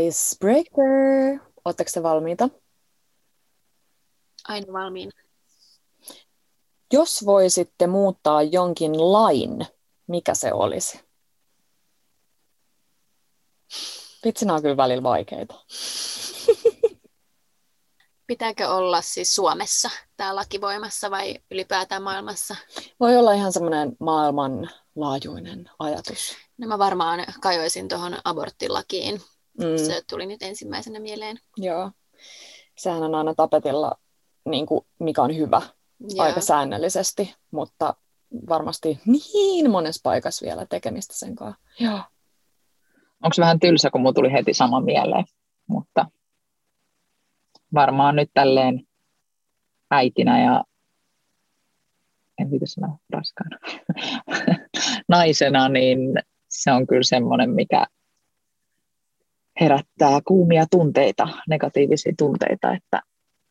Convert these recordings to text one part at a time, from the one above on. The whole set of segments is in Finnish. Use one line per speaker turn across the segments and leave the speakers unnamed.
Icebreaker. Oletteko te valmiita?
Aina valmiina.
Jos voisitte muuttaa jonkin lain, mikä se olisi? Vitsi, nämä on kyllä välillä vaikeita.
Pitääkö olla siis Suomessa tämä laki voimassa vai ylipäätään maailmassa?
Voi olla ihan semmoinen maailmanlaajuinen ajatus.
No mä varmaan kajoisin tuohon aborttilakiin. Mm. Se tuli nyt ensimmäisenä mieleen.
Joo. Sehän on aina tapetilla, niin kuin, mikä on hyvä Joo. aika säännöllisesti, mutta varmasti niin monessa paikassa vielä tekemistä sen kanssa. Joo.
Onko se vähän tylsä, kun mulla tuli heti sama mieleen, mutta varmaan nyt tälleen äitinä ja en viitä sanoa raskaana, naisena, niin se on kyllä semmoinen, mikä herättää kuumia tunteita, negatiivisia tunteita, että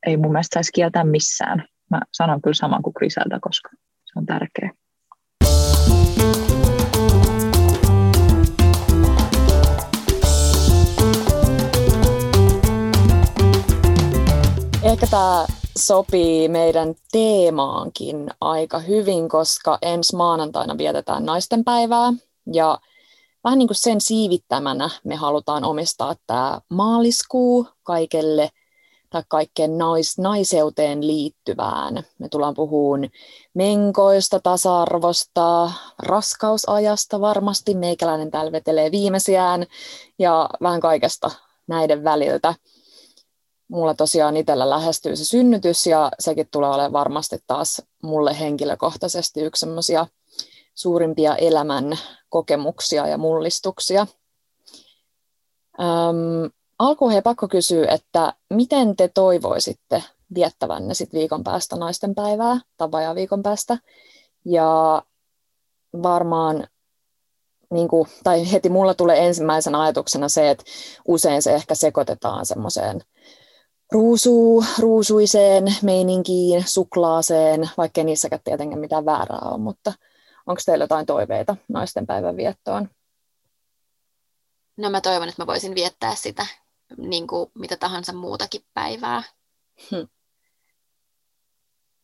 ei mun mielestä saisi kieltää missään. Mä sanon kyllä saman kuin Griselda, koska se on tärkeä.
Ehkä tämä sopii meidän teemaankin aika hyvin, koska ensi maanantaina vietetään naisten päivää ja vähän niin kuin sen siivittämänä me halutaan omistaa tämä maaliskuu kaikelle tai kaikkeen nais, naiseuteen liittyvään. Me tullaan puhumaan menkoista, tasa-arvosta, raskausajasta varmasti. Meikäläinen täällä vetelee viimeisiään ja vähän kaikesta näiden väliltä mulla tosiaan itsellä lähestyy se synnytys ja sekin tulee olemaan varmasti taas mulle henkilökohtaisesti yksi semmoisia suurimpia elämän kokemuksia ja mullistuksia. Öm, alkuun he pakko kysyä, että miten te toivoisitte viettävänne sit viikon päästä naisten päivää tai vajaa viikon päästä. Ja varmaan niin kuin, tai heti mulla tulee ensimmäisenä ajatuksena se, että usein se ehkä sekoitetaan semmoiseen ruusu, ruusuiseen meininkiin, suklaaseen, vaikka niissäkään tietenkään mitään väärää ole, mutta onko teillä jotain toiveita naisten päivän viettoon?
No mä toivon, että mä voisin viettää sitä niin kuin mitä tahansa muutakin päivää. Hmm.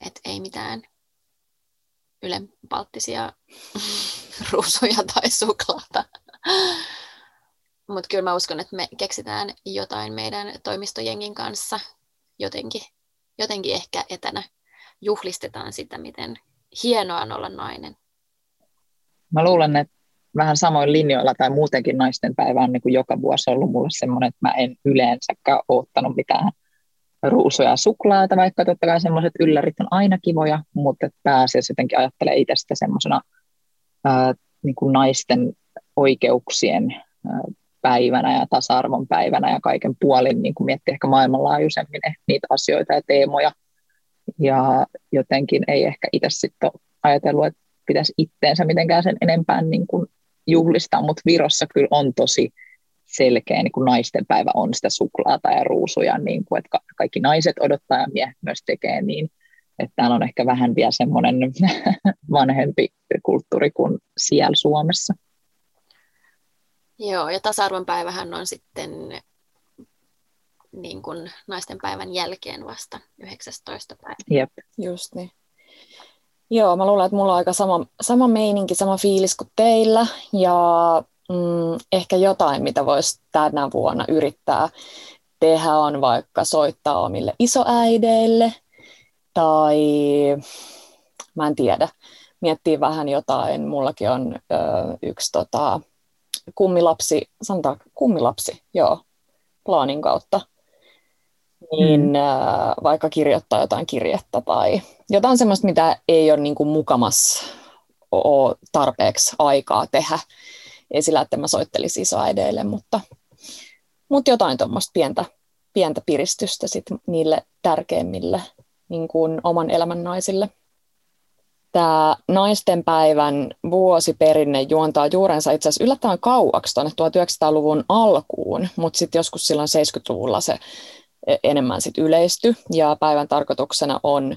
Et ei mitään ylenpalttisia ruusuja tai suklaata. Mutta kyllä mä uskon, että me keksitään jotain meidän toimistojengin kanssa jotenkin, jotenkin ehkä etänä. Juhlistetaan sitä, miten hienoa on olla nainen.
Mä luulen, että vähän samoin linjoilla tai muutenkin naisten päivä on niin kuin joka vuosi ollut mulle semmoinen, että mä en yleensäkään ottanut mitään ruusuja ja suklaata, vaikka totta kai semmoiset yllärit on aina kivoja, mutta pääasiassa jotenkin ajattelee itse sitä semmoisena niin kuin naisten oikeuksien päivänä ja tasa-arvon päivänä ja kaiken puolin niin kuin miettiä ehkä maailmanlaajuisemmin niitä asioita ja teemoja. Ja jotenkin ei ehkä itse sitten ajatellut, että pitäisi itteensä mitenkään sen enempää niin kuin juhlistaa, mutta Virossa kyllä on tosi selkeä, niin kuin naisten päivä on sitä suklaata ja ruusuja, niin kuin, että kaikki naiset odottaa ja miehet myös tekee niin. Että täällä on ehkä vähän vielä semmoinen vanhempi kulttuuri kuin siellä Suomessa.
Joo, ja tasa-arvon päivähän on sitten niin kuin naisten päivän jälkeen vasta 19. päivä.
Jep.
Just niin. Joo, mä luulen, että mulla on aika sama, sama meininki, sama fiilis kuin teillä. Ja mm, ehkä jotain, mitä voisi tänä vuonna yrittää tehdä, on vaikka soittaa omille isoäideille. Tai mä en tiedä, miettii vähän jotain. Mullakin on ö, yksi tota, kummilapsi, sanotaan kummilapsi, joo, plaanin kautta, niin mm. äh, vaikka kirjoittaa jotain kirjettä tai jotain semmoista, mitä ei ole niin mukamas tarpeeksi aikaa tehdä. Ei sillä, että mä soittelisin isoäideille, mutta, mutta jotain tuommoista pientä, pientä piristystä sit niille tärkeimmille niin kuin oman elämän naisille tämä naistenpäivän vuosiperinne juontaa juurensa itse asiassa yllättävän kauaksi tuonne 1900-luvun alkuun, mutta sitten joskus silloin 70-luvulla se e, enemmän sit yleisty ja päivän tarkoituksena on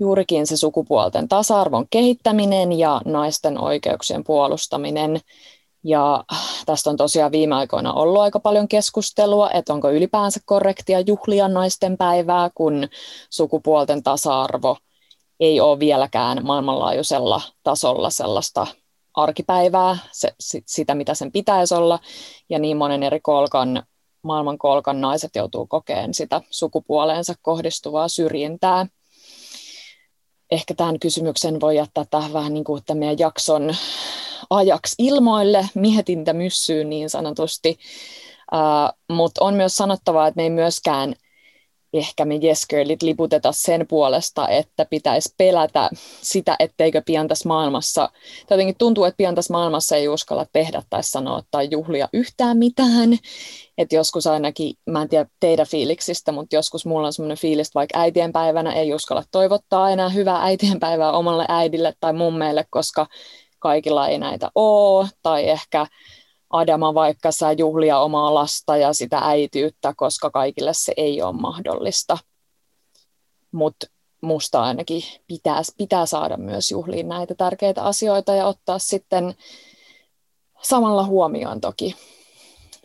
juurikin se sukupuolten tasa-arvon kehittäminen ja naisten oikeuksien puolustaminen. Ja tästä on tosiaan viime aikoina ollut aika paljon keskustelua, että onko ylipäänsä korrektia juhlia naisten päivää, kun sukupuolten tasa-arvo ei ole vieläkään maailmanlaajuisella tasolla sellaista arkipäivää, se, sitä mitä sen pitäisi olla, ja niin monen eri kolkan, maailman kolkan naiset joutuu kokeen sitä sukupuoleensa kohdistuvaa syrjintää. Ehkä tämän kysymyksen voi jättää tähän vähän niin kuin tämän meidän jakson ajaksi ilmoille, mietintä myssyyn niin sanotusti, uh, mutta on myös sanottava, että me ei myöskään ehkä me Yes Girlit liputeta sen puolesta, että pitäisi pelätä sitä, etteikö pian tässä maailmassa, tai jotenkin tuntuu, että pian tässä maailmassa ei uskalla tehdä tai sanoa tai juhlia yhtään mitään. Että joskus ainakin, mä en tiedä teidän fiiliksistä, mutta joskus mulla on semmoinen fiilis, että vaikka äitienpäivänä ei uskalla toivottaa enää hyvää äitienpäivää omalle äidille tai mummeille, koska kaikilla ei näitä ole, tai ehkä Adama vaikka saa juhlia omaa lasta ja sitä äitiyttä, koska kaikille se ei ole mahdollista. Mutta musta ainakin pitää, pitää saada myös juhliin näitä tärkeitä asioita ja ottaa sitten samalla huomioon toki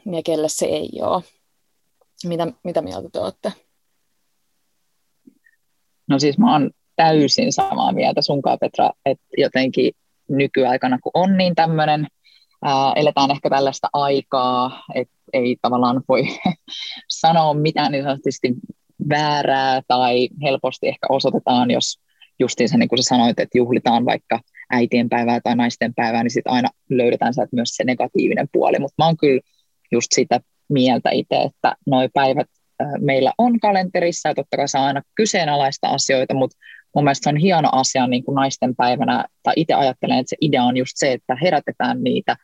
ne, kelle se ei ole. Mitä, mitä mieltä te olette?
No siis mä oon täysin samaa mieltä sunkaan Petra, että jotenkin nykyaikana kun on niin tämmöinen ää, eletään ehkä tällaista aikaa, että ei tavallaan voi sanoa mitään niin sanotusti väärää tai helposti ehkä osoitetaan, jos justiinsa niin kuin sä sanoit, että juhlitaan vaikka äitienpäivää tai naistenpäivää, niin sitten aina löydetään sieltä myös se negatiivinen puoli. Mutta mä oon kyllä just sitä mieltä itse, että noi päivät meillä on kalenterissa ja totta kai saa aina kyseenalaista asioita, mutta mun mielestä se on hieno asia niin kuin naisten päivänä, tai itse ajattelen, että se idea on just se, että herätetään niitä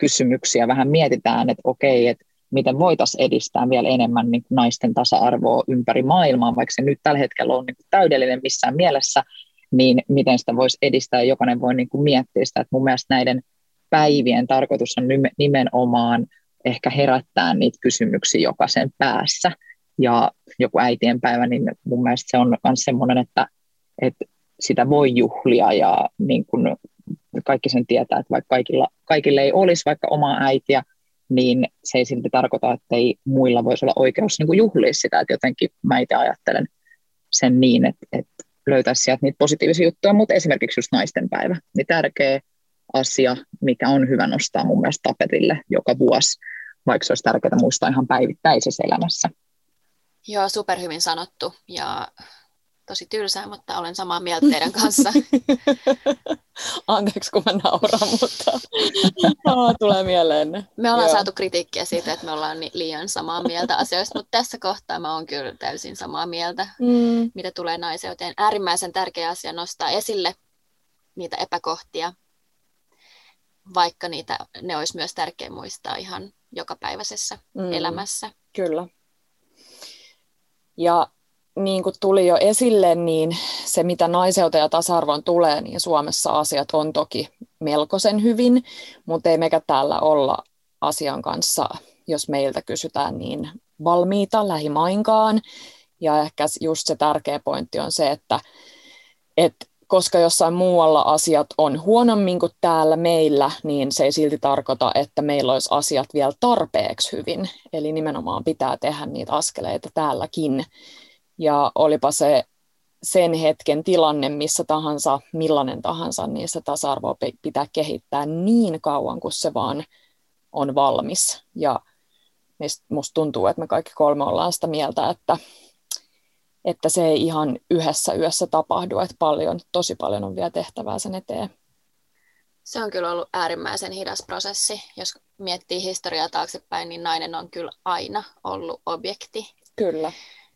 kysymyksiä, vähän mietitään, että okei, että miten voitaisiin edistää vielä enemmän niin kuin naisten tasa-arvoa ympäri maailmaa, vaikka se nyt tällä hetkellä on niin kuin täydellinen missään mielessä, niin miten sitä voisi edistää, jokainen voi niin kuin miettiä sitä, että mun mielestä näiden päivien tarkoitus on nimenomaan ehkä herättää niitä kysymyksiä jokaisen päässä, ja joku äitienpäivä, niin mun mielestä se on myös semmoinen, että, että sitä voi juhlia ja niin kuin kaikki sen tietää, että vaikka kaikilla, kaikille ei olisi vaikka omaa äitiä, niin se ei silti tarkoita, että ei muilla voisi olla oikeus niin kuin juhlia sitä, että jotenkin mä itse ajattelen sen niin, että, että löytäisi sieltä niitä positiivisia juttuja, mutta esimerkiksi just naisten päivä, niin tärkeä asia, mikä on hyvä nostaa mun mielestä tapetille joka vuosi, vaikka se olisi tärkeää muistaa ihan päivittäisessä elämässä.
Joo, superhyvin sanottu. Ja tosi tylsää, mutta olen samaa mieltä teidän kanssa.
Anteeksi, kun mä nauran, mutta oh, tulee mieleen.
Me ollaan Joo. saatu kritiikkiä siitä, että me ollaan liian samaa mieltä asioista, mutta tässä kohtaa mä oon kyllä täysin samaa mieltä, mm. mitä tulee naiseuteen. Äärimmäisen tärkeä asia nostaa esille niitä epäkohtia, vaikka niitä, ne olisi myös tärkeä muistaa ihan jokapäiväisessä mm. elämässä.
Kyllä. Ja niin kuin tuli jo esille, niin se mitä naiseuteen ja tasa-arvoon tulee, niin Suomessa asiat on toki melkoisen hyvin, mutta ei mekä täällä olla asian kanssa, jos meiltä kysytään, niin valmiita lähimainkaan. Ja ehkä just se tärkeä pointti on se, että, että koska jossain muualla asiat on huonommin kuin täällä meillä, niin se ei silti tarkoita, että meillä olisi asiat vielä tarpeeksi hyvin. Eli nimenomaan pitää tehdä niitä askeleita täälläkin. Ja olipa se sen hetken tilanne missä tahansa, millainen tahansa, niin se tasa-arvoa pitää kehittää niin kauan kuin se vaan on valmis. Ja musta tuntuu, että me kaikki kolme ollaan sitä mieltä, että että se ei ihan yhdessä yössä tapahdu, että paljon, tosi paljon on vielä tehtävää sen eteen.
Se on kyllä ollut äärimmäisen hidas prosessi. Jos miettii historiaa taaksepäin, niin nainen on kyllä aina ollut objekti.
Kyllä.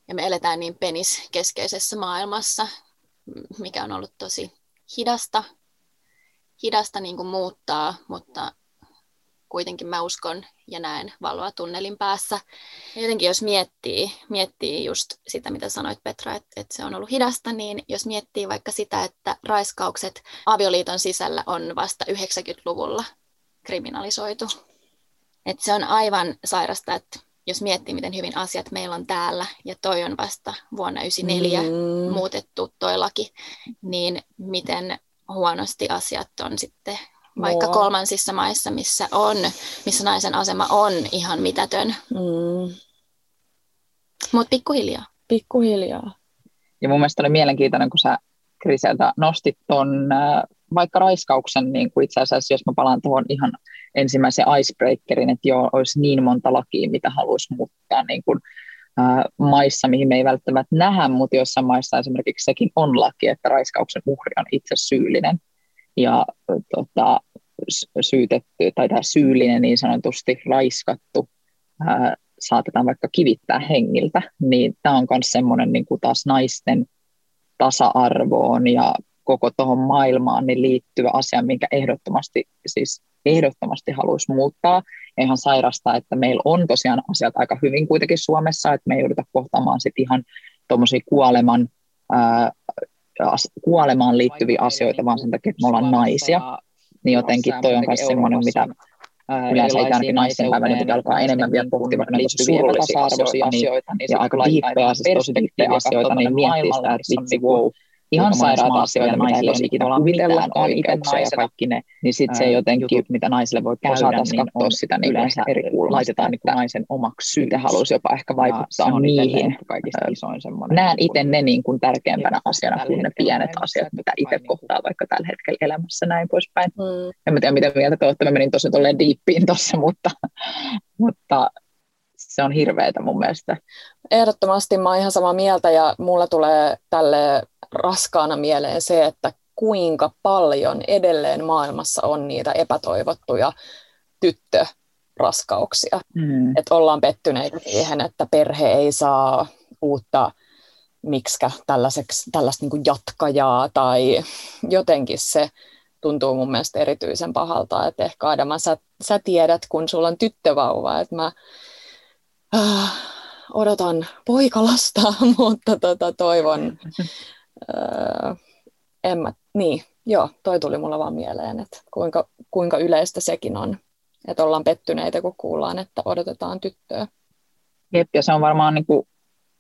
Ja me eletään niin peniskeskeisessä maailmassa, mikä on ollut tosi hidasta, hidasta niin kuin muuttaa, mutta kuitenkin mä uskon ja näen valoa tunnelin päässä. Ja jotenkin jos miettii, miettii just sitä, mitä sanoit Petra, että, että se on ollut hidasta, niin jos miettii vaikka sitä, että raiskaukset avioliiton sisällä on vasta 90-luvulla kriminalisoitu. Että se on aivan sairasta, että jos miettii, miten hyvin asiat meillä on täällä, ja toi on vasta vuonna 1994 mm. muutettu toi laki, niin miten huonosti asiat on sitten vaikka
Mua.
kolmansissa maissa, missä on, missä naisen asema on ihan mitätön.
Mm,
Mutta pikkuhiljaa.
pikkuhiljaa.
Ja mun mielestä oli mielenkiintoinen, kun sä Kriseltä nostit ton äh, vaikka raiskauksen, niin kuin itse asiassa, jos mä palaan tuohon ihan ensimmäisen icebreakerin, että joo, olisi niin monta lakia, mitä haluaisi muuttaa niin kuin, äh, maissa, mihin me ei välttämättä nähdä, mutta joissain maissa esimerkiksi sekin on laki, että raiskauksen uhri on itse syyllinen ja tota, syytetty tai tämä syyllinen niin sanotusti raiskattu äh, saatetaan vaikka kivittää hengiltä, niin tämä on myös semmoinen niin kuin taas naisten tasa-arvoon ja koko tuohon maailmaan niin liittyvä asia, minkä ehdottomasti, siis ehdottomasti haluaisi muuttaa. Ja ihan sairasta, että meillä on tosiaan asiat aika hyvin kuitenkin Suomessa, että me ei jouduta kohtaamaan sit ihan tuommoisia kuoleman, ää, kuolemaan liittyviä asioita, vaan sen takia, että me ollaan naisia. Niin jotenkin toi on myös semmoinen, mitä yleensä ainakin naisten päivänä jotenkin alkaa enemmän vielä pohtia vaikka näitä surullisia asioita, niin, ja aika diippejä, siis tosi diippejä asioita, niin miettii sitä, että vitsi, wow, ihan sairaata asioita, mitä ei voisi ikinä kuvitellakaan itse ja kaikki ne, niin sitten se jotenkin, jutut, mitä naisille voi käydä, osataan niin katsoa sitä niin yleensä eri kulmasta, laitetaan niin kuin naisen omaksi syyksi. Itse haluaisi jopa ehkä vaikuttaa niihin. Kaikista isoin semmoinen. Näen itse ne niin kuin tärkeimpänä asiana kuin ne pienet asiat, mitä itse kohtaa vaikka tällä hetkellä elämässä näin poispäin.
Mm.
En tiedä, mitä mieltä te olette. Mä menin tosi tolleen diippiin tuossa, mutta, mutta se on hirveetä mun mielestä.
Ehdottomasti mä oon ihan samaa mieltä ja mulla tulee tälle raskaana mieleen se, että kuinka paljon edelleen maailmassa on niitä epätoivottuja tyttöraskauksia.
Mm.
Että ollaan pettyneitä siihen, että perhe ei saa uutta miksikä tällaiseksi, tällaista niin jatkajaa tai jotenkin se tuntuu mun mielestä erityisen pahalta, että ehkä Adama, sä, sä tiedät, kun sulla on tyttövauva, että mä äh, odotan poikalasta, mutta tota, toivon, äh, en mä, niin, joo, toi tuli mulla vaan mieleen, että kuinka, kuinka yleistä sekin on, että ollaan pettyneitä, kun kuullaan, että odotetaan tyttöä.
Jep, ja se on varmaan niin kuin,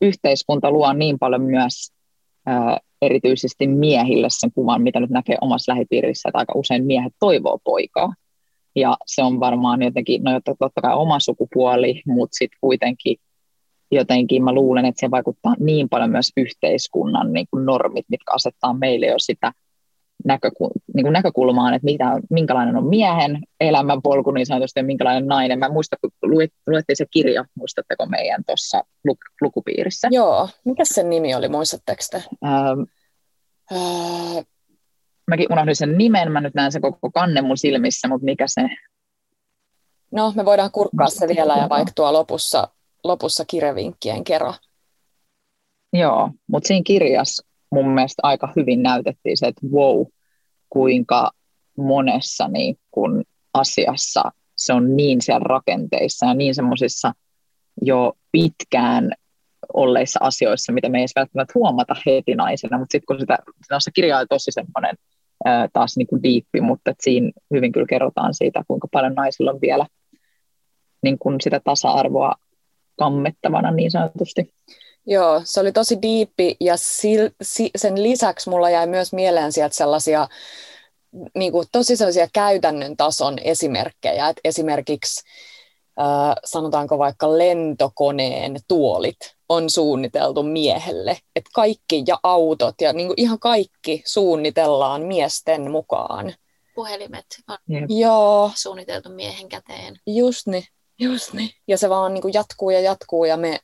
yhteiskunta luo niin paljon myös ää, erityisesti miehille sen kuvan, mitä nyt näkee omassa lähipiirissä, että aika usein miehet toivoo poikaa. Ja se on varmaan jotenkin, no totta kai oma sukupuoli, mutta sitten kuitenkin jotenkin mä luulen, että se vaikuttaa niin paljon myös yhteiskunnan niin kuin normit, mitkä asettaa meille jo sitä näkökul- niin kuin näkökulmaan, että mitä, minkälainen on miehen elämänpolku niin sanotusti ja minkälainen nainen. Mä muistan, kun luettiin se kirja, muistatteko meidän tuossa luk- lukupiirissä?
Joo, mikä sen nimi oli, muistatteko te?
Ähm,
öö,
mäkin unohdin sen nimen, mä nyt näen sen koko kannen mun silmissä, mutta mikä se...
No, me voidaan kurkkaa se vielä ja vaikka tuo lopussa, lopussa kirjavinkkien kerran.
Joo, mutta siinä kirjassa mun mielestä aika hyvin näytettiin se, että wow, kuinka monessa niin kun asiassa se on niin siellä rakenteissa ja niin semmoisissa jo pitkään olleissa asioissa, mitä me ei edes välttämättä huomata heti naisena, mutta sitten kun sitä, se kirja on tosi semmoinen taas niin kuin diippi, mutta et siinä hyvin kyllä kerrotaan siitä, kuinka paljon naisilla on vielä niin kuin sitä tasa-arvoa kammettavana niin sanotusti.
Joo, se oli tosi diippi ja sil, si, sen lisäksi mulla jäi myös mieleen sieltä sellaisia niin kuin tosi sellaisia käytännön tason esimerkkejä, että esimerkiksi äh, sanotaanko vaikka lentokoneen tuolit on suunniteltu miehelle, että kaikki ja autot ja niin kuin ihan kaikki suunnitellaan miesten mukaan.
Puhelimet on
Jep.
Joo,
suunniteltu miehen käteen.
just niin, just niin. Ja se vaan niin kuin jatkuu ja jatkuu ja me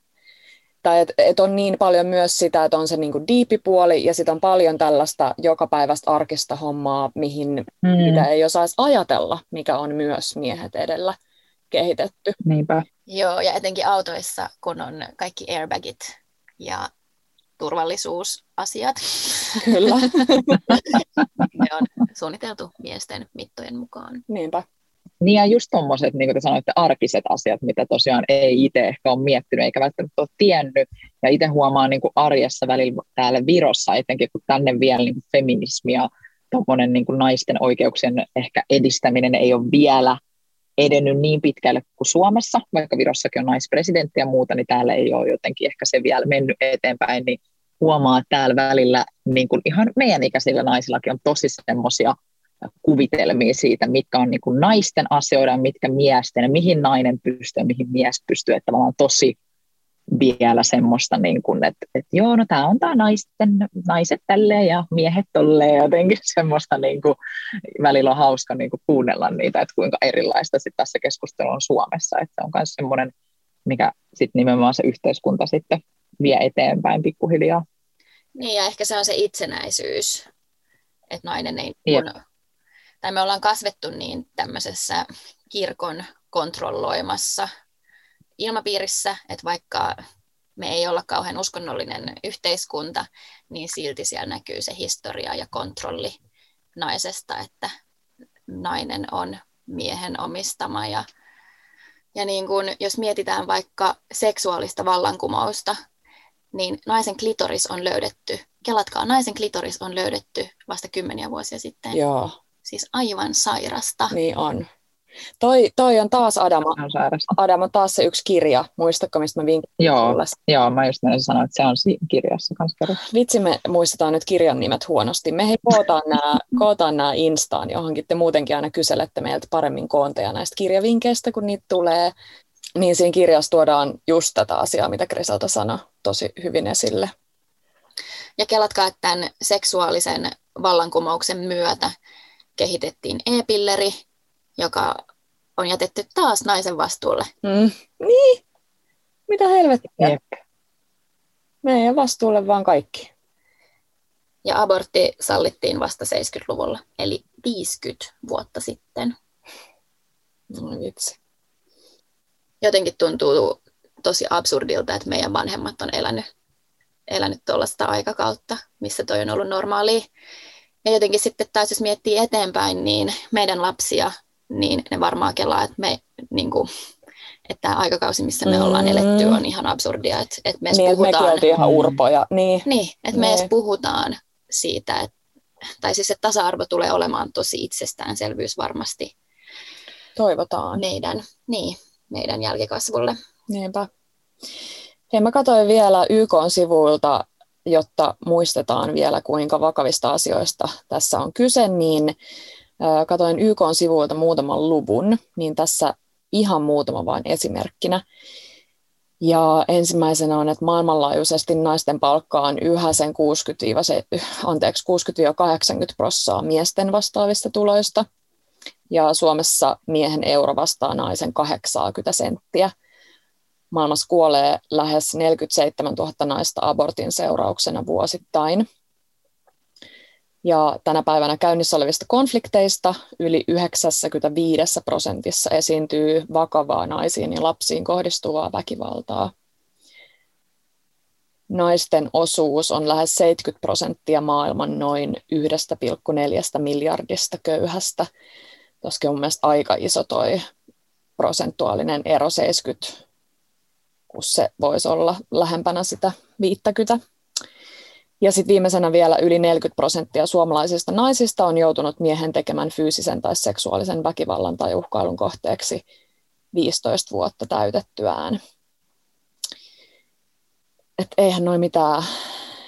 tai että et on niin paljon myös sitä, että on se niinku diipipuoli ja sitten on paljon tällaista jokapäiväistä arkista hommaa, mihin
Mm,
mitä ei osaisi ajatella, mikä on myös miehet edellä kehitetty.
niinpä.
Joo, ja etenkin autoissa, kun on kaikki airbagit ja turvallisuusasiat.
Kyllä,
ne on suunniteltu miesten mittojen mukaan.
niinpä.
Niin ja just tuommoiset, niin kuin te sanoitte, arkiset asiat, mitä tosiaan ei itse ehkä ole miettinyt eikä välttämättä ole tiennyt. Ja itse huomaan niin kuin arjessa välillä täällä Virossa, etenkin kun tänne vielä niin kuin feminismi ja niin kuin naisten oikeuksien ehkä edistäminen ei ole vielä edennyt niin pitkälle kuin Suomessa, vaikka Virossakin on naispresidentti ja muuta, niin täällä ei ole jotenkin ehkä se vielä mennyt eteenpäin, niin huomaa, että täällä välillä niin kuin ihan meidän ikäisillä naisillakin on tosi semmoisia kuvitelmia siitä, mitkä on niin kuin naisten asioita, mitkä miesten, ja mihin nainen pystyy, mihin mies pystyy, että tavallaan tosi vielä semmoista, niin kuin, että, että joo, no tämä on tämä naisten, naiset tälleen ja miehet tolleen, jotenkin semmoista niin kuin, välillä on hauska niin kuin, kuunnella niitä, että kuinka erilaista sit tässä keskustelussa on Suomessa, että se on myös semmoinen, mikä sitten nimenomaan se yhteiskunta sitten vie eteenpäin pikkuhiljaa.
Niin ja ehkä se on se itsenäisyys, että nainen ei, kun, tai me ollaan kasvettu niin tämmöisessä kirkon kontrolloimassa ilmapiirissä, että vaikka me ei olla kauhean uskonnollinen yhteiskunta, niin silti siellä näkyy se historia ja kontrolli naisesta, että nainen on miehen omistama. Ja, ja niin kun, jos mietitään vaikka seksuaalista vallankumousta, niin naisen klitoris on löydetty. Kelatkaa, naisen klitoris on löydetty vasta kymmeniä vuosia sitten.
Joo.
Siis aivan sairasta.
Niin on. Toi, toi on taas Adama. Adama taas se yksi kirja. Muistatko, mistä mä vinkkin
Joo, joo mä just menisin sanoa, että se on siinä kirjassa kanssa
Vitsi, me muistetaan nyt kirjan nimet huonosti. Me hei kootaan nämä, kootaan nämä Instaan johonkin. Te muutenkin aina kyselette meiltä paremmin koonteja näistä kirjavinkkeistä, kun niitä tulee. Niin siinä kirjassa tuodaan just tätä asiaa, mitä Griselta sanoi tosi hyvin esille.
Ja kelatkaa, että tämän seksuaalisen vallankumouksen myötä kehitettiin e-pilleri, joka on jätetty taas naisen vastuulle.
Mm. Niin, mitä helvettiä. Jep. Meidän vastuulle vaan kaikki.
Ja abortti sallittiin vasta 70-luvulla, eli 50 vuotta sitten.
No vitsi.
Jotenkin tuntuu tosi absurdilta, että meidän vanhemmat on elänyt, elänyt tuollaista aikakautta, missä toi on ollut normaalia. Ja jotenkin sitten taas jos miettii eteenpäin, niin meidän lapsia niin ne varmaan kelaa, että me niin kuin, että tämä aikakausi, missä me ollaan eletty, on ihan absurdia. Että, että me
niin, puhutaan, että ihan urpoja. Niin,
niin että niin. me edes puhutaan siitä, että, tai siis että tasa-arvo tulee olemaan tosi itsestäänselvyys varmasti.
Toivotaan.
Meidän, niin, meidän jälkikasvulle.
Niinpä. Hei, mä katsoin vielä YK-sivuilta, jotta muistetaan vielä, kuinka vakavista asioista tässä on kyse, niin katoin YK sivuilta muutaman luvun, niin tässä ihan muutama vain esimerkkinä. Ja ensimmäisenä on, että maailmanlaajuisesti naisten palkka on yhä sen 60 anteeksi, 60-80 prossaa miesten vastaavista tuloista. Ja Suomessa miehen euro vastaa naisen 80 senttiä. Maailmassa kuolee lähes 47 000 naista abortin seurauksena vuosittain. Ja tänä päivänä käynnissä olevista konflikteista yli 95 prosentissa esiintyy vakavaa naisiin ja lapsiin kohdistuvaa väkivaltaa. Naisten osuus on lähes 70 prosenttia maailman noin 1,4 miljardista köyhästä. Tuossakin on mielestäni aika iso toi prosentuaalinen ero 70, kun se voisi olla lähempänä sitä 50. Ja sitten viimeisenä vielä yli 40 prosenttia suomalaisista naisista on joutunut miehen tekemän fyysisen tai seksuaalisen väkivallan tai uhkailun kohteeksi 15 vuotta täytettyään. Et eihän noin mitään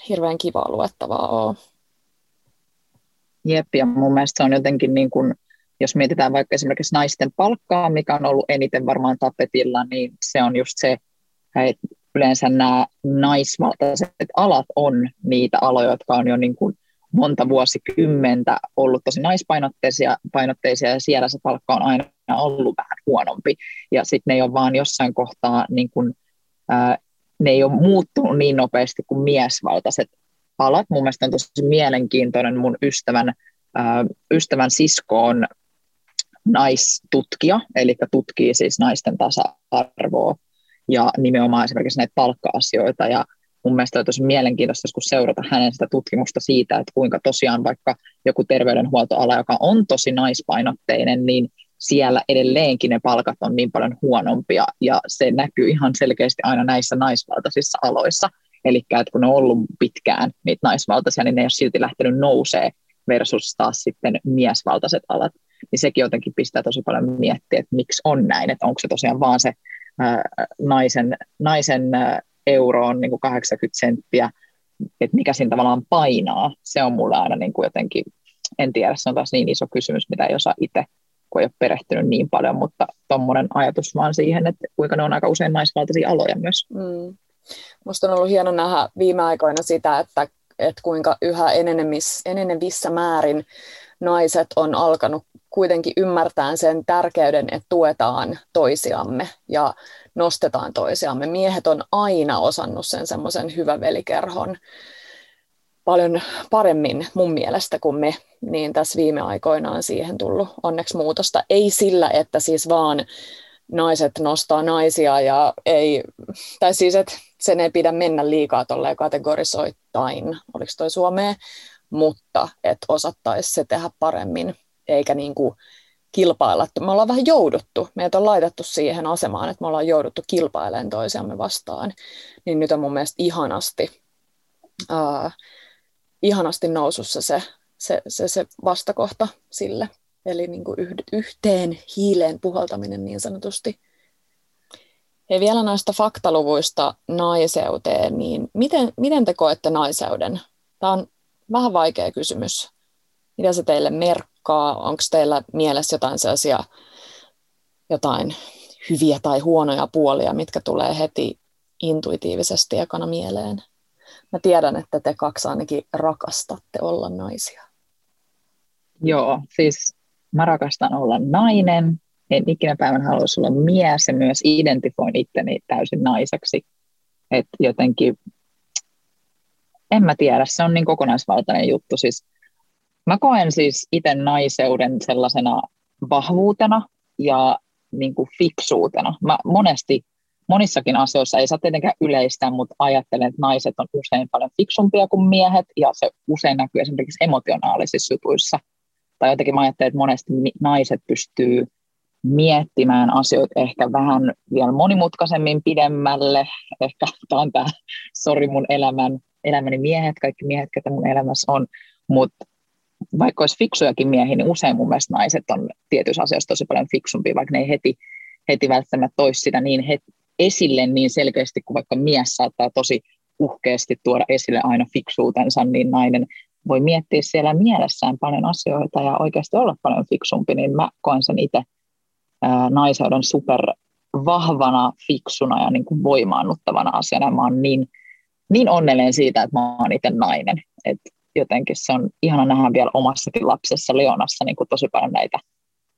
hirveän kivaa luettavaa ole.
Jep, ja mun mielestä se on jotenkin niin kuin, jos mietitään vaikka esimerkiksi naisten palkkaa, mikä on ollut eniten varmaan tapetilla, niin se on just se, että yleensä nämä naisvaltaiset alat on niitä aloja, jotka on jo niin kuin monta vuosikymmentä ollut tosi naispainotteisia painotteisia, ja siellä se palkka on aina ollut vähän huonompi. Ja sitten ne ei ole vaan jossain kohtaa, niin kuin, ää, ne ei ole muuttunut niin nopeasti kuin miesvaltaiset alat. Mun mielestä on tosi mielenkiintoinen mun ystävän, ää, ystävän sisko on naistutkija, eli tutkii siis naisten tasa-arvoa ja nimenomaan esimerkiksi näitä palkka-asioita ja mun mielestä on tosi mielenkiintoista kun seurata hänen sitä tutkimusta siitä, että kuinka tosiaan vaikka joku terveydenhuoltoala, joka on tosi naispainotteinen, niin siellä edelleenkin ne palkat on niin paljon huonompia ja se näkyy ihan selkeästi aina näissä naisvaltaisissa aloissa. Eli kun ne on ollut pitkään niitä naisvaltaisia, niin ne ei ole silti lähtenyt nousee versus taas sitten miesvaltaiset alat. Niin sekin jotenkin pistää tosi paljon miettiä, että miksi on näin, että onko se tosiaan vaan se naisen, naisen euro on niin kuin 80 senttiä, että mikä siinä tavallaan painaa, se on mulle aina niin kuin jotenkin en tiedä, se on taas niin iso kysymys, mitä ei osaa itse, kun ei ole perehtynyt niin paljon, mutta tuommoinen ajatus vaan siihen, että kuinka ne on aika usein naisvaltaisia aloja myös. Mm.
Musta on ollut hieno nähdä viime aikoina sitä, että, että kuinka yhä enenevissä määrin naiset on alkanut kuitenkin ymmärtää sen tärkeyden, että tuetaan toisiamme ja nostetaan toisiamme. Miehet on aina osannut sen semmoisen hyvä velikerhon paljon paremmin mun mielestä kuin me, niin tässä viime aikoina on siihen tullut onneksi muutosta. Ei sillä, että siis vaan naiset nostaa naisia ja ei, tai siis, että sen ei pidä mennä liikaa tolleen kategorisoittain, oliko toi Suomeen, mutta että osattaisi se tehdä paremmin, eikä niin kuin kilpailla. Me ollaan vähän jouduttu, meitä on laitettu siihen asemaan, että me ollaan jouduttu kilpailemaan toisiamme vastaan, niin nyt on mun mielestä ihanasti, uh, ihanasti nousussa se, se, se, se vastakohta sille, eli niin kuin yhteen hiileen puhaltaminen niin sanotusti. Ja vielä näistä faktaluvuista naiseuteen, niin miten, miten te koette naiseuden? Tämä on vähän vaikea kysymys. Mitä se teille merkkaa? Onko teillä mielessä jotain sellaisia jotain hyviä tai huonoja puolia, mitkä tulee heti intuitiivisesti ekana mieleen? Mä tiedän, että te kaksi ainakin rakastatte olla naisia.
Joo, siis mä rakastan olla nainen. En ikinä päivän haluaisi olla mies ja myös identifoin itteni täysin naiseksi. Et jotenkin en mä tiedä, se on niin kokonaisvaltainen juttu. Siis, mä koen siis itse naiseuden sellaisena vahvuutena ja niin kuin fiksuutena. Mä monesti, monissakin asioissa, ei saa tietenkään yleistää, mutta ajattelen, että naiset on usein paljon fiksumpia kuin miehet, ja se usein näkyy esimerkiksi emotionaalisissa jutuissa. Tai jotenkin mä ajattelen, että monesti naiset pystyy miettimään asioita ehkä vähän vielä monimutkaisemmin pidemmälle. Ehkä tämä on tämä, sori mun elämän elämäni miehet, kaikki miehet, ketä mun elämässä on, mutta vaikka olisi fiksujakin miehiä, niin usein mun mielestä naiset on tietyissä asioissa tosi paljon fiksumpia, vaikka ne ei heti, heti välttämättä toisi sitä niin het, esille niin selkeästi, kuin vaikka mies saattaa tosi uhkeasti tuoda esille aina fiksuutensa, niin nainen voi miettiä siellä mielessään paljon asioita ja oikeasti olla paljon fiksumpi, niin mä koen sen itse naiseuden super vahvana, fiksuna ja niin kuin voimaannuttavana asiana. Mä oon niin niin onnellinen siitä, että mä oon itse nainen. Et jotenkin se on ihana nähdä vielä omassakin lapsessa Leonassa niin kuin tosi paljon näitä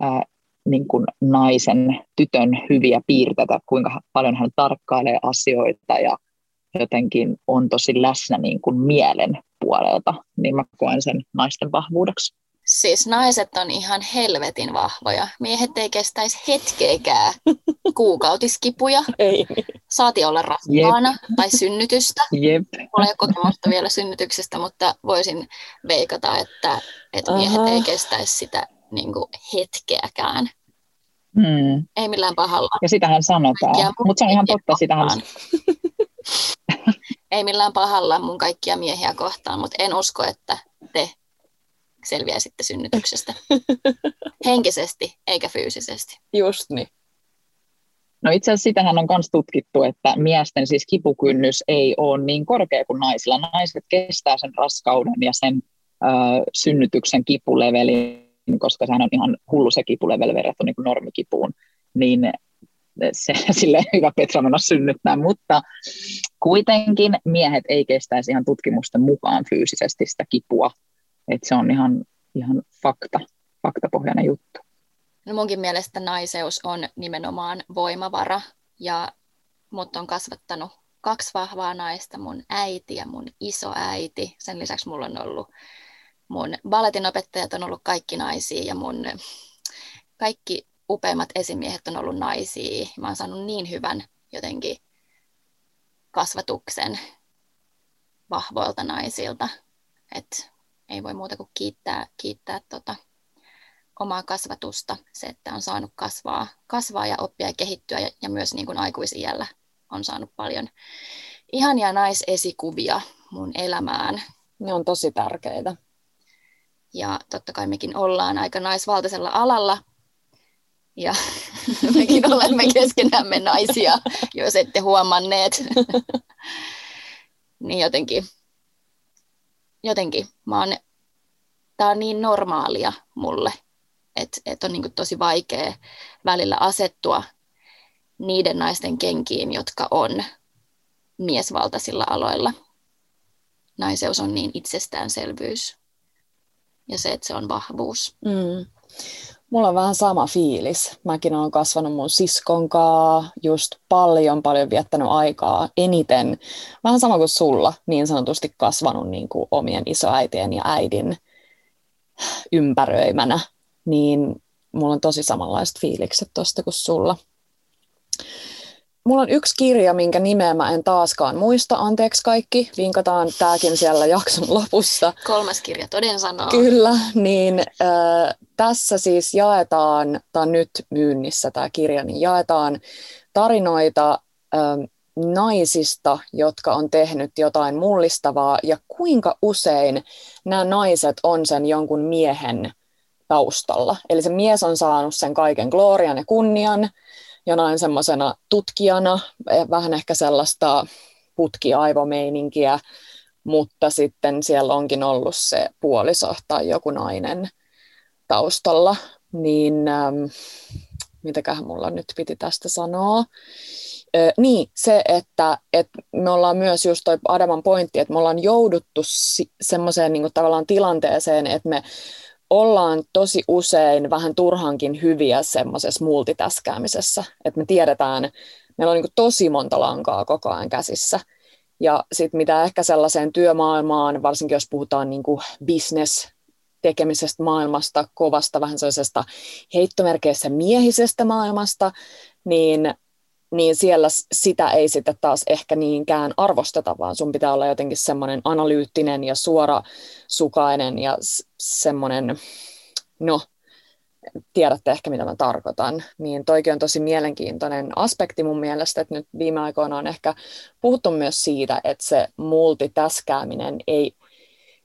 ää, niin kuin naisen, tytön hyviä piirteitä, kuinka paljon hän tarkkailee asioita ja jotenkin on tosi läsnä niin kuin mielen puolelta, niin mä koen sen naisten vahvuudeksi.
Siis naiset on ihan helvetin vahvoja. Miehet ei kestäisi hetkeäkään kuukautiskipuja.
Ei.
Saati olla raskaana Jep. tai synnytystä.
Jep.
Mulla ei ole kokemusta vielä synnytyksestä, mutta voisin veikata, että, että miehet ei kestäisi sitä niin kuin hetkeäkään. Hmm. Ei millään pahalla.
Ja sitähän sanotaan, mutta se on ihan totta. Sitähän...
ei millään pahalla mun kaikkia miehiä kohtaan, mutta en usko, että te selviää sitten synnytyksestä. Henkisesti eikä fyysisesti.
Just niin.
No itse asiassa sitähän on myös tutkittu, että miesten siis kipukynnys ei ole niin korkea kuin naisilla. Naiset kestää sen raskauden ja sen äh, synnytyksen kipulevelin, koska sehän on ihan hullu se kipuleveli verrattuna niin normikipuun, niin se sille hyvä Petra mennä synnyttää, mutta kuitenkin miehet ei kestäisi ihan tutkimusten mukaan fyysisesti sitä kipua että se on ihan, ihan fakta, faktapohjainen juttu.
No munkin mielestä naiseus on nimenomaan voimavara ja mut on kasvattanut kaksi vahvaa naista, mun äiti ja mun isoäiti. Sen lisäksi mulla on ollut mun balletinopettajat on ollut kaikki naisia ja mun kaikki upeimmat esimiehet on ollut naisia. Mä oon saanut niin hyvän jotenkin kasvatuksen vahvoilta naisilta, että ei voi muuta kuin kiittää, kiittää tota, omaa kasvatusta, se, että on saanut kasvaa, kasvaa ja oppia ja kehittyä ja, ja myös niin kuin aikuisiällä on saanut paljon ihania naisesikuvia mun elämään.
Ne on tosi tärkeitä.
Ja totta kai mekin ollaan aika naisvaltaisella alalla, ja mekin olemme keskenämme naisia, jos ette huomanneet. niin jotenkin jotenkin mä oon tämä on niin normaalia mulle, että et on niin tosi vaikea välillä asettua niiden naisten kenkiin, jotka on miesvaltaisilla aloilla. Naiseus on niin itsestäänselvyys ja se, että se on vahvuus.
Mm. Mulla on vähän sama fiilis. Mäkin olen kasvanut mun siskon kanssa, just paljon paljon viettänyt aikaa eniten. Vähän sama kuin sulla, niin sanotusti kasvanut niin kuin omien isoäitien ja äidin ympäröimänä. Niin mulla on tosi samanlaiset fiilikset tosta kuin sulla. Mulla on yksi kirja, minkä nimeä mä en taaskaan muista. Anteeksi kaikki, vinkataan tääkin siellä jakson lopussa.
Kolmas kirja, toden sanoo.
Kyllä, niin äh, tässä siis jaetaan, on nyt myynnissä tämä kirja, niin jaetaan tarinoita äh, naisista, jotka on tehnyt jotain mullistavaa ja kuinka usein nämä naiset on sen jonkun miehen taustalla. Eli se mies on saanut sen kaiken glorian ja kunnian, jonain semmoisena tutkijana, eh, vähän ehkä sellaista putkiaivomeininkiä, mutta sitten siellä onkin ollut se puoliso tai joku nainen taustalla, niin ähm, mitäköhän mulla nyt piti tästä sanoa. Ö, niin, se, että, että me ollaan myös just toi Adaman pointti, että me ollaan jouduttu si- semmoiseen niin tavallaan tilanteeseen, että me ollaan tosi usein vähän turhankin hyviä semmoisessa multitaskäämisessä, että me tiedetään, meillä on niin tosi monta lankaa koko ajan käsissä. Ja sitten mitä ehkä sellaiseen työmaailmaan, varsinkin jos puhutaan niin business tekemisestä maailmasta, kovasta vähän sellaisesta heittomerkeissä miehisestä maailmasta, niin niin siellä sitä ei sitten taas ehkä niinkään arvosteta, vaan sun pitää olla jotenkin semmoinen analyyttinen ja suorasukainen ja semmoinen, no, tiedätte ehkä mitä mä tarkoitan, niin toikin on tosi mielenkiintoinen aspekti mun mielestä, että nyt viime aikoina on ehkä puhuttu myös siitä, että se multitaskääminen ei,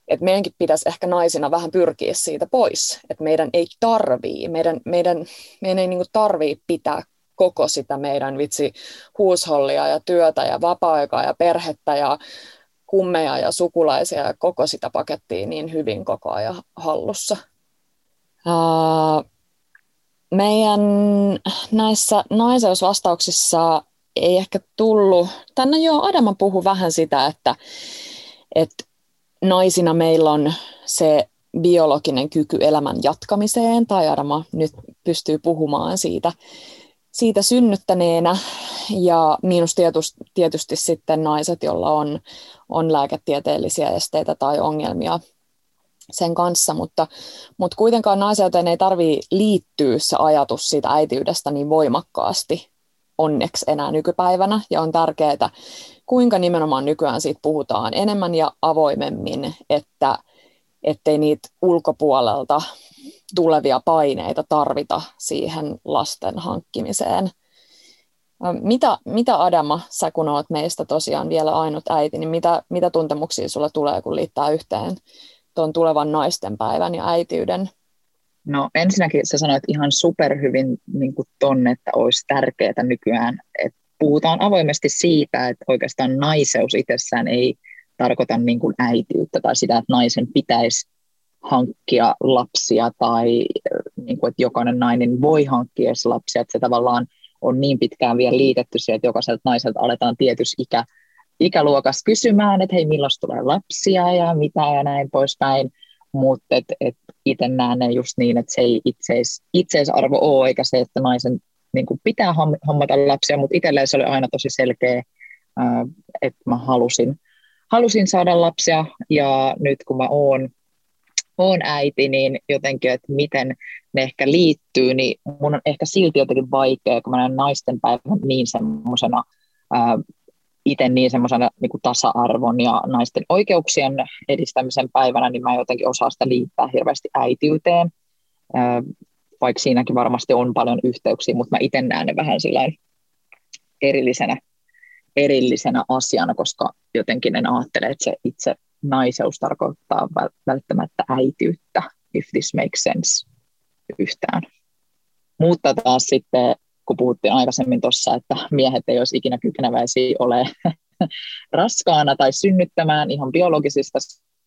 että meidänkin pitäisi ehkä naisina vähän pyrkiä siitä pois, että meidän ei tarvii, meidän, meidän, meidän ei niin tarvii pitää koko sitä meidän vitsi huushollia ja työtä ja vapaa-aikaa ja perhettä ja kummeja ja sukulaisia ja koko sitä pakettia niin hyvin koko ajan hallussa. Uh, meidän näissä naiseusvastauksissa ei ehkä tullut, tänne jo Adama puhui vähän sitä, että, että naisina meillä on se biologinen kyky elämän jatkamiseen, tai Adama nyt pystyy puhumaan siitä, siitä synnyttäneenä ja miinus tietysti, tietysti sitten naiset, joilla on, on lääketieteellisiä esteitä tai ongelmia sen kanssa, mutta, mutta kuitenkaan naiseuteen ei tarvitse liittyä se ajatus siitä äitiydestä niin voimakkaasti onneksi enää nykypäivänä, ja on tärkeää, kuinka nimenomaan nykyään siitä puhutaan enemmän ja avoimemmin, että ettei niitä ulkopuolelta tulevia paineita tarvita siihen lasten hankkimiseen. Mitä, mitä Adama, sä kun oot meistä tosiaan vielä ainut äiti, niin mitä, mitä tuntemuksia sulla tulee, kun liittää yhteen tuon tulevan naisten päivän ja äitiyden?
No ensinnäkin sä sanoit ihan superhyvin niin ton, että olisi tärkeää nykyään, että puhutaan avoimesti siitä, että oikeastaan naiseus itsessään ei tarkoita niin kuin äitiyttä tai sitä, että naisen pitäisi hankkia lapsia tai niin kuin, että jokainen nainen voi hankkia lapsia, että se tavallaan on niin pitkään vielä liitetty siihen, että jokaiselta naiselta aletaan tietyssä ikä, ikäluokassa kysymään, että hei, milloin tulee lapsia ja mitä ja näin poispäin, mutta et, et itse näen ne just niin, että se ei itseis, itseisarvo ole, eikä se, että naisen niin kuin pitää hommata lapsia, mutta itselleen se oli aina tosi selkeä, että mä halusin, halusin saada lapsia, ja nyt kun mä oon oon äiti, niin jotenkin, että miten ne ehkä liittyy, niin mun on ehkä silti jotenkin vaikea, kun mä näen naisten päivän niin semmoisena, itse niin semmoisena niin tasa-arvon ja naisten oikeuksien edistämisen päivänä, niin mä jotenkin osaa sitä liittää hirveästi äitiyteen, vaikka siinäkin varmasti on paljon yhteyksiä, mutta mä itse näen ne vähän erillisenä, erillisenä asiana, koska jotenkin en ajattele, että se itse naiseus tarkoittaa välttämättä äitiyttä, if this makes sense yhtään. Mutta taas sitten, kun puhuttiin aikaisemmin tuossa, että miehet ei olisi ikinä kykeneväisiä ole raskaana tai synnyttämään ihan biologisista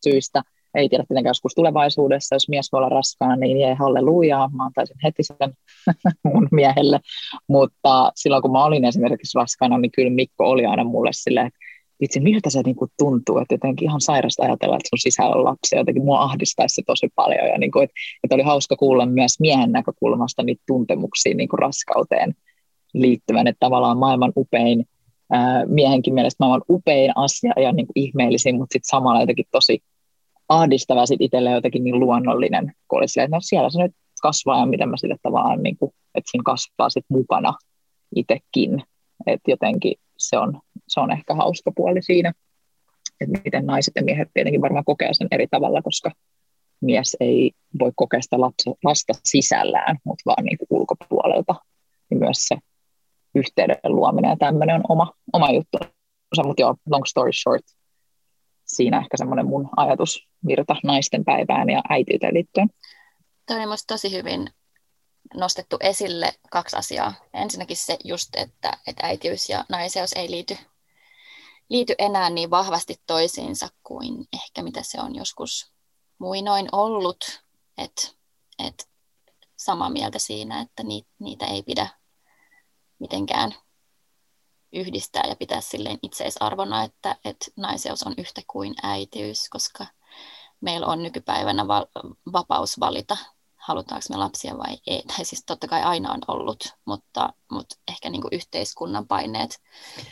syistä, ei tiedä tietenkään joskus tulevaisuudessa, jos mies voi olla raskaana, niin jee, hallelujaa, mä antaisin heti sen mun miehelle, mutta silloin kun mä olin esimerkiksi raskaana, niin kyllä Mikko oli aina mulle silleen, että vitsi, miltä se niin kuin tuntuu, että jotenkin ihan sairasta ajatella, että sun sisällä on lapsi, jotenkin mua ahdistaisi se tosi paljon, ja niin kuin, että, että oli hauska kuulla myös miehen näkökulmasta niitä tuntemuksia niin kuin raskauteen liittyvän, että tavallaan maailman upein, ää, miehenkin mielestä maailman upein asia ja niin kuin ihmeellisin, mutta sitten samalla jotenkin tosi ahdistava sitten itselleen jotenkin niin luonnollinen, kun oli silleen, että no siellä se nyt kasvaa ja miten mä sille tavallaan, niin kuin, että siinä kasvaa sitten mukana itsekin, että jotenkin se on, se on ehkä hauska puoli siinä, että miten naiset ja miehet tietenkin varmaan kokee sen eri tavalla, koska mies ei voi kokea sitä lasta sisällään, mutta vaan niin kuin ulkopuolelta. Niin myös se yhteyden luominen ja tämmöinen on oma, oma juttu. Mutta joo, long story short, siinä ehkä semmoinen mun ajatus virta naisten päivään ja äitiyteen liittyen.
Tämä oli minusta tosi hyvin nostettu esille kaksi asiaa. Ensinnäkin se just, että, että äitiys ja naiseus ei liity, liity enää niin vahvasti toisiinsa kuin ehkä mitä se on joskus muinoin ollut. Että et samaa mieltä siinä, että niitä ei pidä mitenkään yhdistää ja pitää silleen itseisarvona, että, että naiseus on yhtä kuin äitiys, koska meillä on nykypäivänä va- vapaus valita, halutaanko me lapsia vai ei. Tai siis totta kai aina on ollut, mutta, mutta ehkä niin kuin yhteiskunnan paineet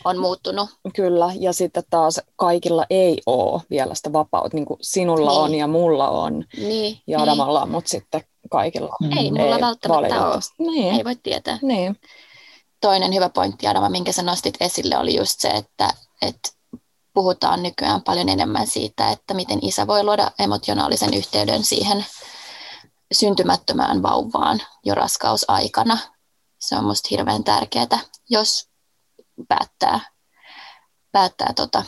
on muuttunut.
Kyllä, ja sitten taas kaikilla ei ole vielä sitä vapautta. Niin kuin sinulla niin. on ja mulla on
niin,
ja Adamalla, niin. mutta sitten kaikilla
ei. Mulla ei välttämättä ole. Niin. Ei voi tietää.
Niin
toinen hyvä pointti, Adama, minkä sä nostit esille, oli just se, että, että puhutaan nykyään paljon enemmän siitä, että miten isä voi luoda emotionaalisen yhteyden siihen syntymättömään vauvaan jo raskausaikana. Se on musta hirveän tärkeää, jos päättää, päättää tota,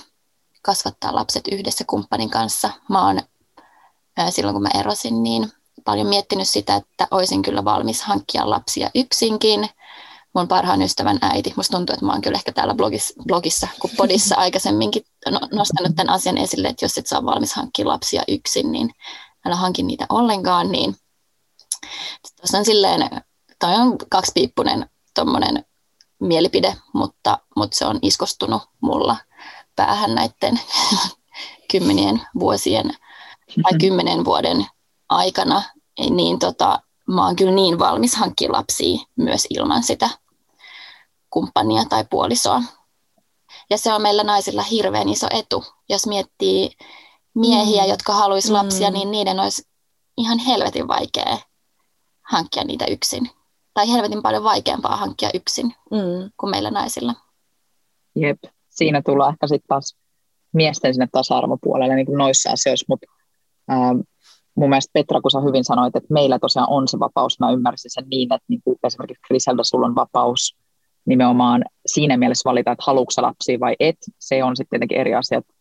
kasvattaa lapset yhdessä kumppanin kanssa. Mä oon silloin kun mä erosin, niin paljon miettinyt sitä, että olisin kyllä valmis hankkia lapsia yksinkin – mun parhaan ystävän äiti. Musta tuntuu, että mä oon kyllä ehkä täällä blogissa, blogissa kuin podissa aikaisemminkin no, nostanut tämän asian esille, että jos et saa valmis hankkia lapsia yksin, niin älä hankin niitä ollenkaan. Niin tuossa on silleen, toi on kaksipiippunen tommonen mielipide, mutta, mutta se on iskostunut mulla päähän näiden kymmenien vuosien tai kymmenen vuoden aikana, niin tota, mä oon kyllä niin valmis hankkia lapsia myös ilman sitä kumppania tai puolisoa. Ja se on meillä naisilla hirveän iso etu. Jos miettii miehiä, mm. jotka haluaisi lapsia, mm. niin niiden olisi ihan helvetin vaikea hankkia niitä yksin. Tai helvetin paljon vaikeampaa hankkia yksin mm. kuin meillä naisilla.
Jep, siinä tulee ehkä sitten taas miesten sinne tasa-arvopuolelle niin kuin noissa asioissa, mutta ähm, mun mielestä Petra, kun sä hyvin sanoit, että meillä tosiaan on se vapaus, mä ymmärsin sen niin, että niin kuin esimerkiksi Griselda, sulla on vapaus nimenomaan siinä mielessä valita, että haluatko lapsia vai et. Se on sitten tietenkin eri asia, että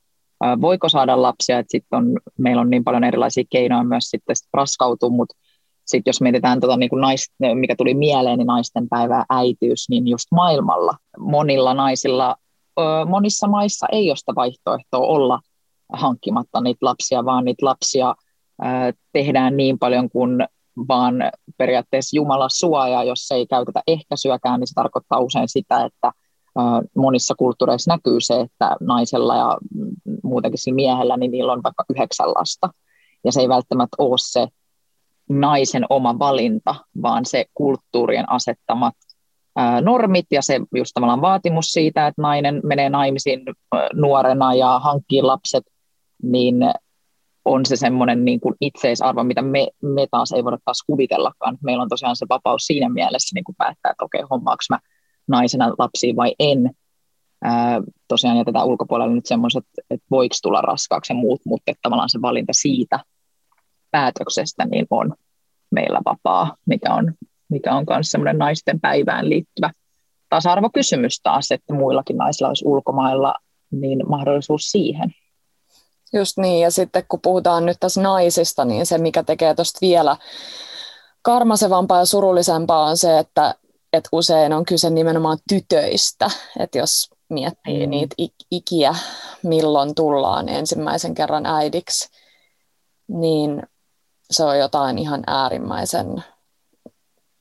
voiko saada lapsia, että sitten on, meillä on niin paljon erilaisia keinoja myös sitten sit raskautua, mutta sitten jos mietitään tota, niin kuin nais, mikä tuli mieleen, niin naisten päivää äitiys, niin just maailmalla monilla naisilla, monissa maissa ei ole sitä vaihtoehtoa olla hankkimatta niitä lapsia, vaan niitä lapsia tehdään niin paljon kuin vaan periaatteessa Jumala suojaa, jos ei käytetä ehkäisyäkään, niin se tarkoittaa usein sitä, että monissa kulttuureissa näkyy se, että naisella ja muutenkin miehellä, niin niillä on vaikka yhdeksän lasta. Ja se ei välttämättä ole se naisen oma valinta, vaan se kulttuurien asettamat normit ja se just tavallaan vaatimus siitä, että nainen menee naimisiin nuorena ja hankkii lapset, niin on se semmoinen niin kuin itseisarvo, mitä me, me taas ei voida taas kuvitellakaan. Meillä on tosiaan se vapaus siinä mielessä niin kuin päättää, että okei, hommaaks mä naisena lapsia vai en. Ää, tosiaan jätetään ulkopuolelle nyt semmoiset, että voiko tulla raskaaksi ja muut, mutta tavallaan se valinta siitä päätöksestä niin on meillä vapaa, mikä on, mikä on myös semmoinen naisten päivään liittyvä tasa-arvokysymys taas, että muillakin naisilla olisi ulkomailla niin mahdollisuus siihen.
Just niin, ja sitten kun puhutaan nyt tässä naisista, niin se mikä tekee tuosta vielä karmasevampaa ja surullisempaa on se, että, että usein on kyse nimenomaan tytöistä, että jos miettii mm. niitä ikiä, milloin tullaan ensimmäisen kerran äidiksi, niin se on jotain ihan äärimmäisen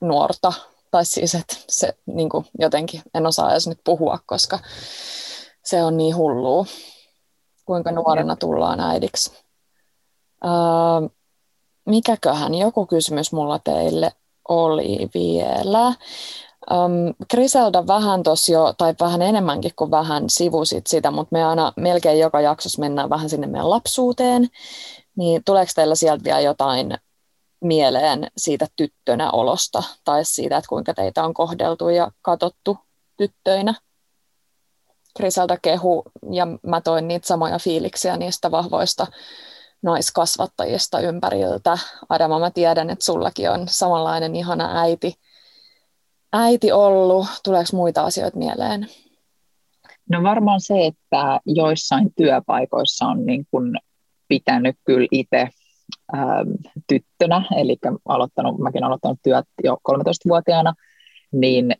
nuorta. Tai siis, että se niin kuin jotenkin, en osaa edes nyt puhua, koska se on niin hullua, kuinka nuorena tullaan äidiksi. Öö, mikäköhän joku kysymys mulla teille oli vielä. Um, Griselda vähän tuossa jo, tai vähän enemmänkin kuin vähän sivusit sitä, mutta me aina melkein joka jaksossa mennään vähän sinne meidän lapsuuteen. Niin tuleeko teillä sieltä vielä jotain mieleen siitä tyttönä olosta tai siitä, että kuinka teitä on kohdeltu ja katottu tyttöinä? Griselda kehu ja mä toin niitä samoja fiiliksiä niistä vahvoista naiskasvattajista ympäriltä. Adama, mä tiedän, että sullakin on samanlainen ihana äiti, äiti ollut. Tuleeko muita asioita mieleen?
No varmaan se, että joissain työpaikoissa on niin kuin pitänyt kyllä itse ähm, tyttönä, eli aloittanut, mäkin aloittanut työt jo 13-vuotiaana, niin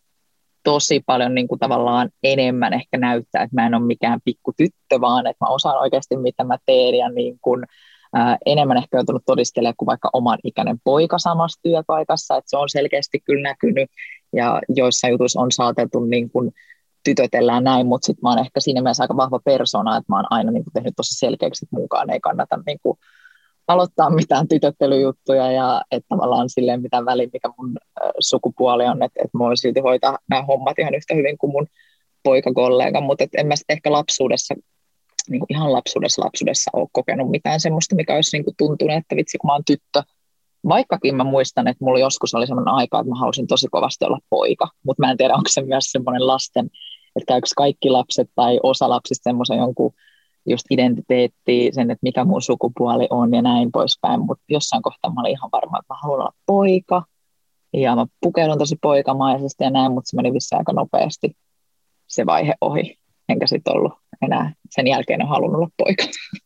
tosi paljon niin kuin tavallaan enemmän ehkä näyttää, että mä en ole mikään pikku tyttö, vaan että mä osaan oikeasti, mitä mä teen, ja niin kuin, ää, enemmän ehkä joutunut todistelemaan kuin vaikka oman ikäinen poika samassa työpaikassa, että se on selkeästi kyllä näkynyt, ja joissa jutuissa on saateltu niin kuin tytötellään näin, mutta sitten mä oon ehkä siinä mielessä aika vahva persona, että mä oon aina niin kuin tehnyt tosi selkeäksi, että mukaan ei kannata niin kuin aloittaa mitään tytöttelyjuttuja ja että tavallaan silleen mitään väliä, mikä mun sukupuoli on, että, että mä voin silti hoitaa nämä hommat ihan yhtä hyvin kuin mun poikakollega, mutta en mä ehkä lapsuudessa, niin kuin ihan lapsuudessa lapsuudessa ole kokenut mitään semmoista, mikä olisi niin kuin tuntunut, että vitsi kun mä oon tyttö, Vaikkakin mä muistan, että mulla joskus oli semmoinen aika, että mä halusin tosi kovasti olla poika, mutta mä en tiedä, onko se myös semmoinen lasten, että käykö kaikki lapset tai osa lapsista semmoisen jonkun just identiteetti, sen, että mikä mun sukupuoli on ja näin poispäin, mutta jossain kohtaa mä olin ihan varma, että mä haluan olla poika, ja mä pukeudun tosi poikamaisesti ja näin, mutta se meni vissi aika nopeasti se vaihe ohi, enkä sitten ollut enää sen jälkeen halunnut olla poika.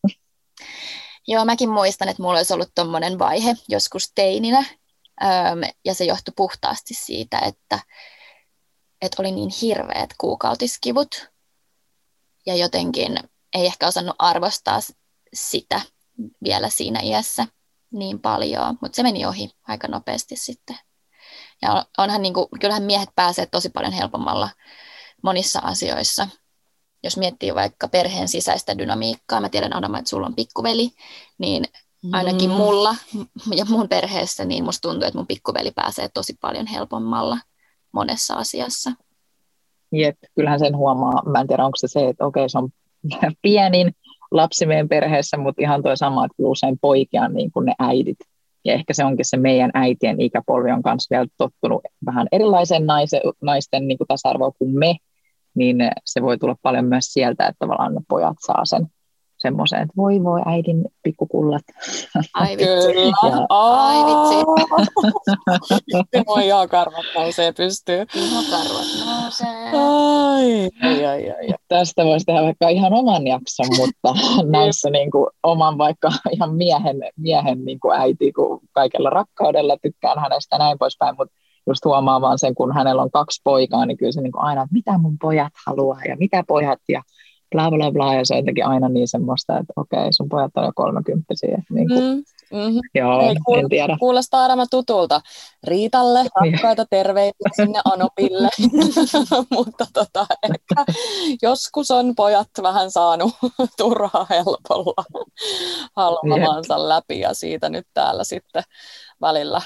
Joo, mäkin muistan, että mulla olisi ollut tuommoinen vaihe joskus teininä, ja se johtui puhtaasti siitä, että, että oli niin hirveät kuukautiskivut, ja jotenkin ei ehkä osannut arvostaa sitä vielä siinä iässä niin paljon, mutta se meni ohi aika nopeasti sitten. Ja onhan niin kuin, kyllähän miehet pääsee tosi paljon helpommalla monissa asioissa. Jos miettii vaikka perheen sisäistä dynamiikkaa, mä tiedän Adama, että sulla on pikkuveli, niin ainakin mm. mulla ja mun perheessä, niin musta tuntuu, että mun pikkuveli pääsee tosi paljon helpommalla monessa asiassa.
Jep, kyllähän sen huomaa. Mä en tiedä, onko se se, että okei, se on pienin lapsi meidän perheessä, mutta ihan tuo sama, että usein poikia niin kuin ne äidit. Ja ehkä se onkin se meidän äitien ikäpolvi on kanssa vielä tottunut vähän erilaisen naisen, naisten niin kuin tasa-arvoa kuin me, niin se voi tulla paljon myös sieltä, että tavallaan ne pojat saa sen semmoisen, että voi voi äidin pikkukullat.
Ai vitsi. Ja... Ai vitsi.
Moi ihan karvat nousee pystyy.
Ihan karvat nousee.
Ai, ai, ai, ai.
Tästä voisi tehdä vaikka ihan oman jakson, mutta näissä niin kuin, oman vaikka ihan miehen, miehen niin kuin äiti, kun kaikella rakkaudella tykkään hänestä näin poispäin, mutta just huomaamaan sen, kun hänellä on kaksi poikaa, niin kyllä se niin kuin aina, että mitä mun pojat haluaa ja mitä pojat ja bla bla bla, ja se on jotenkin aina niin semmoista, että okei, sun pojat on jo kolmekymppisiä. Niin kuin, mm, mm-hmm. Joo, Ei, kuul- en tiedä.
Kuulostaa aina tutulta. Riitalle rakkaita terveitä sinne Anopille, mutta tota, ehkä joskus on pojat vähän saanut turhaa helpolla haluamansa läpi, ja siitä nyt täällä sitten välillä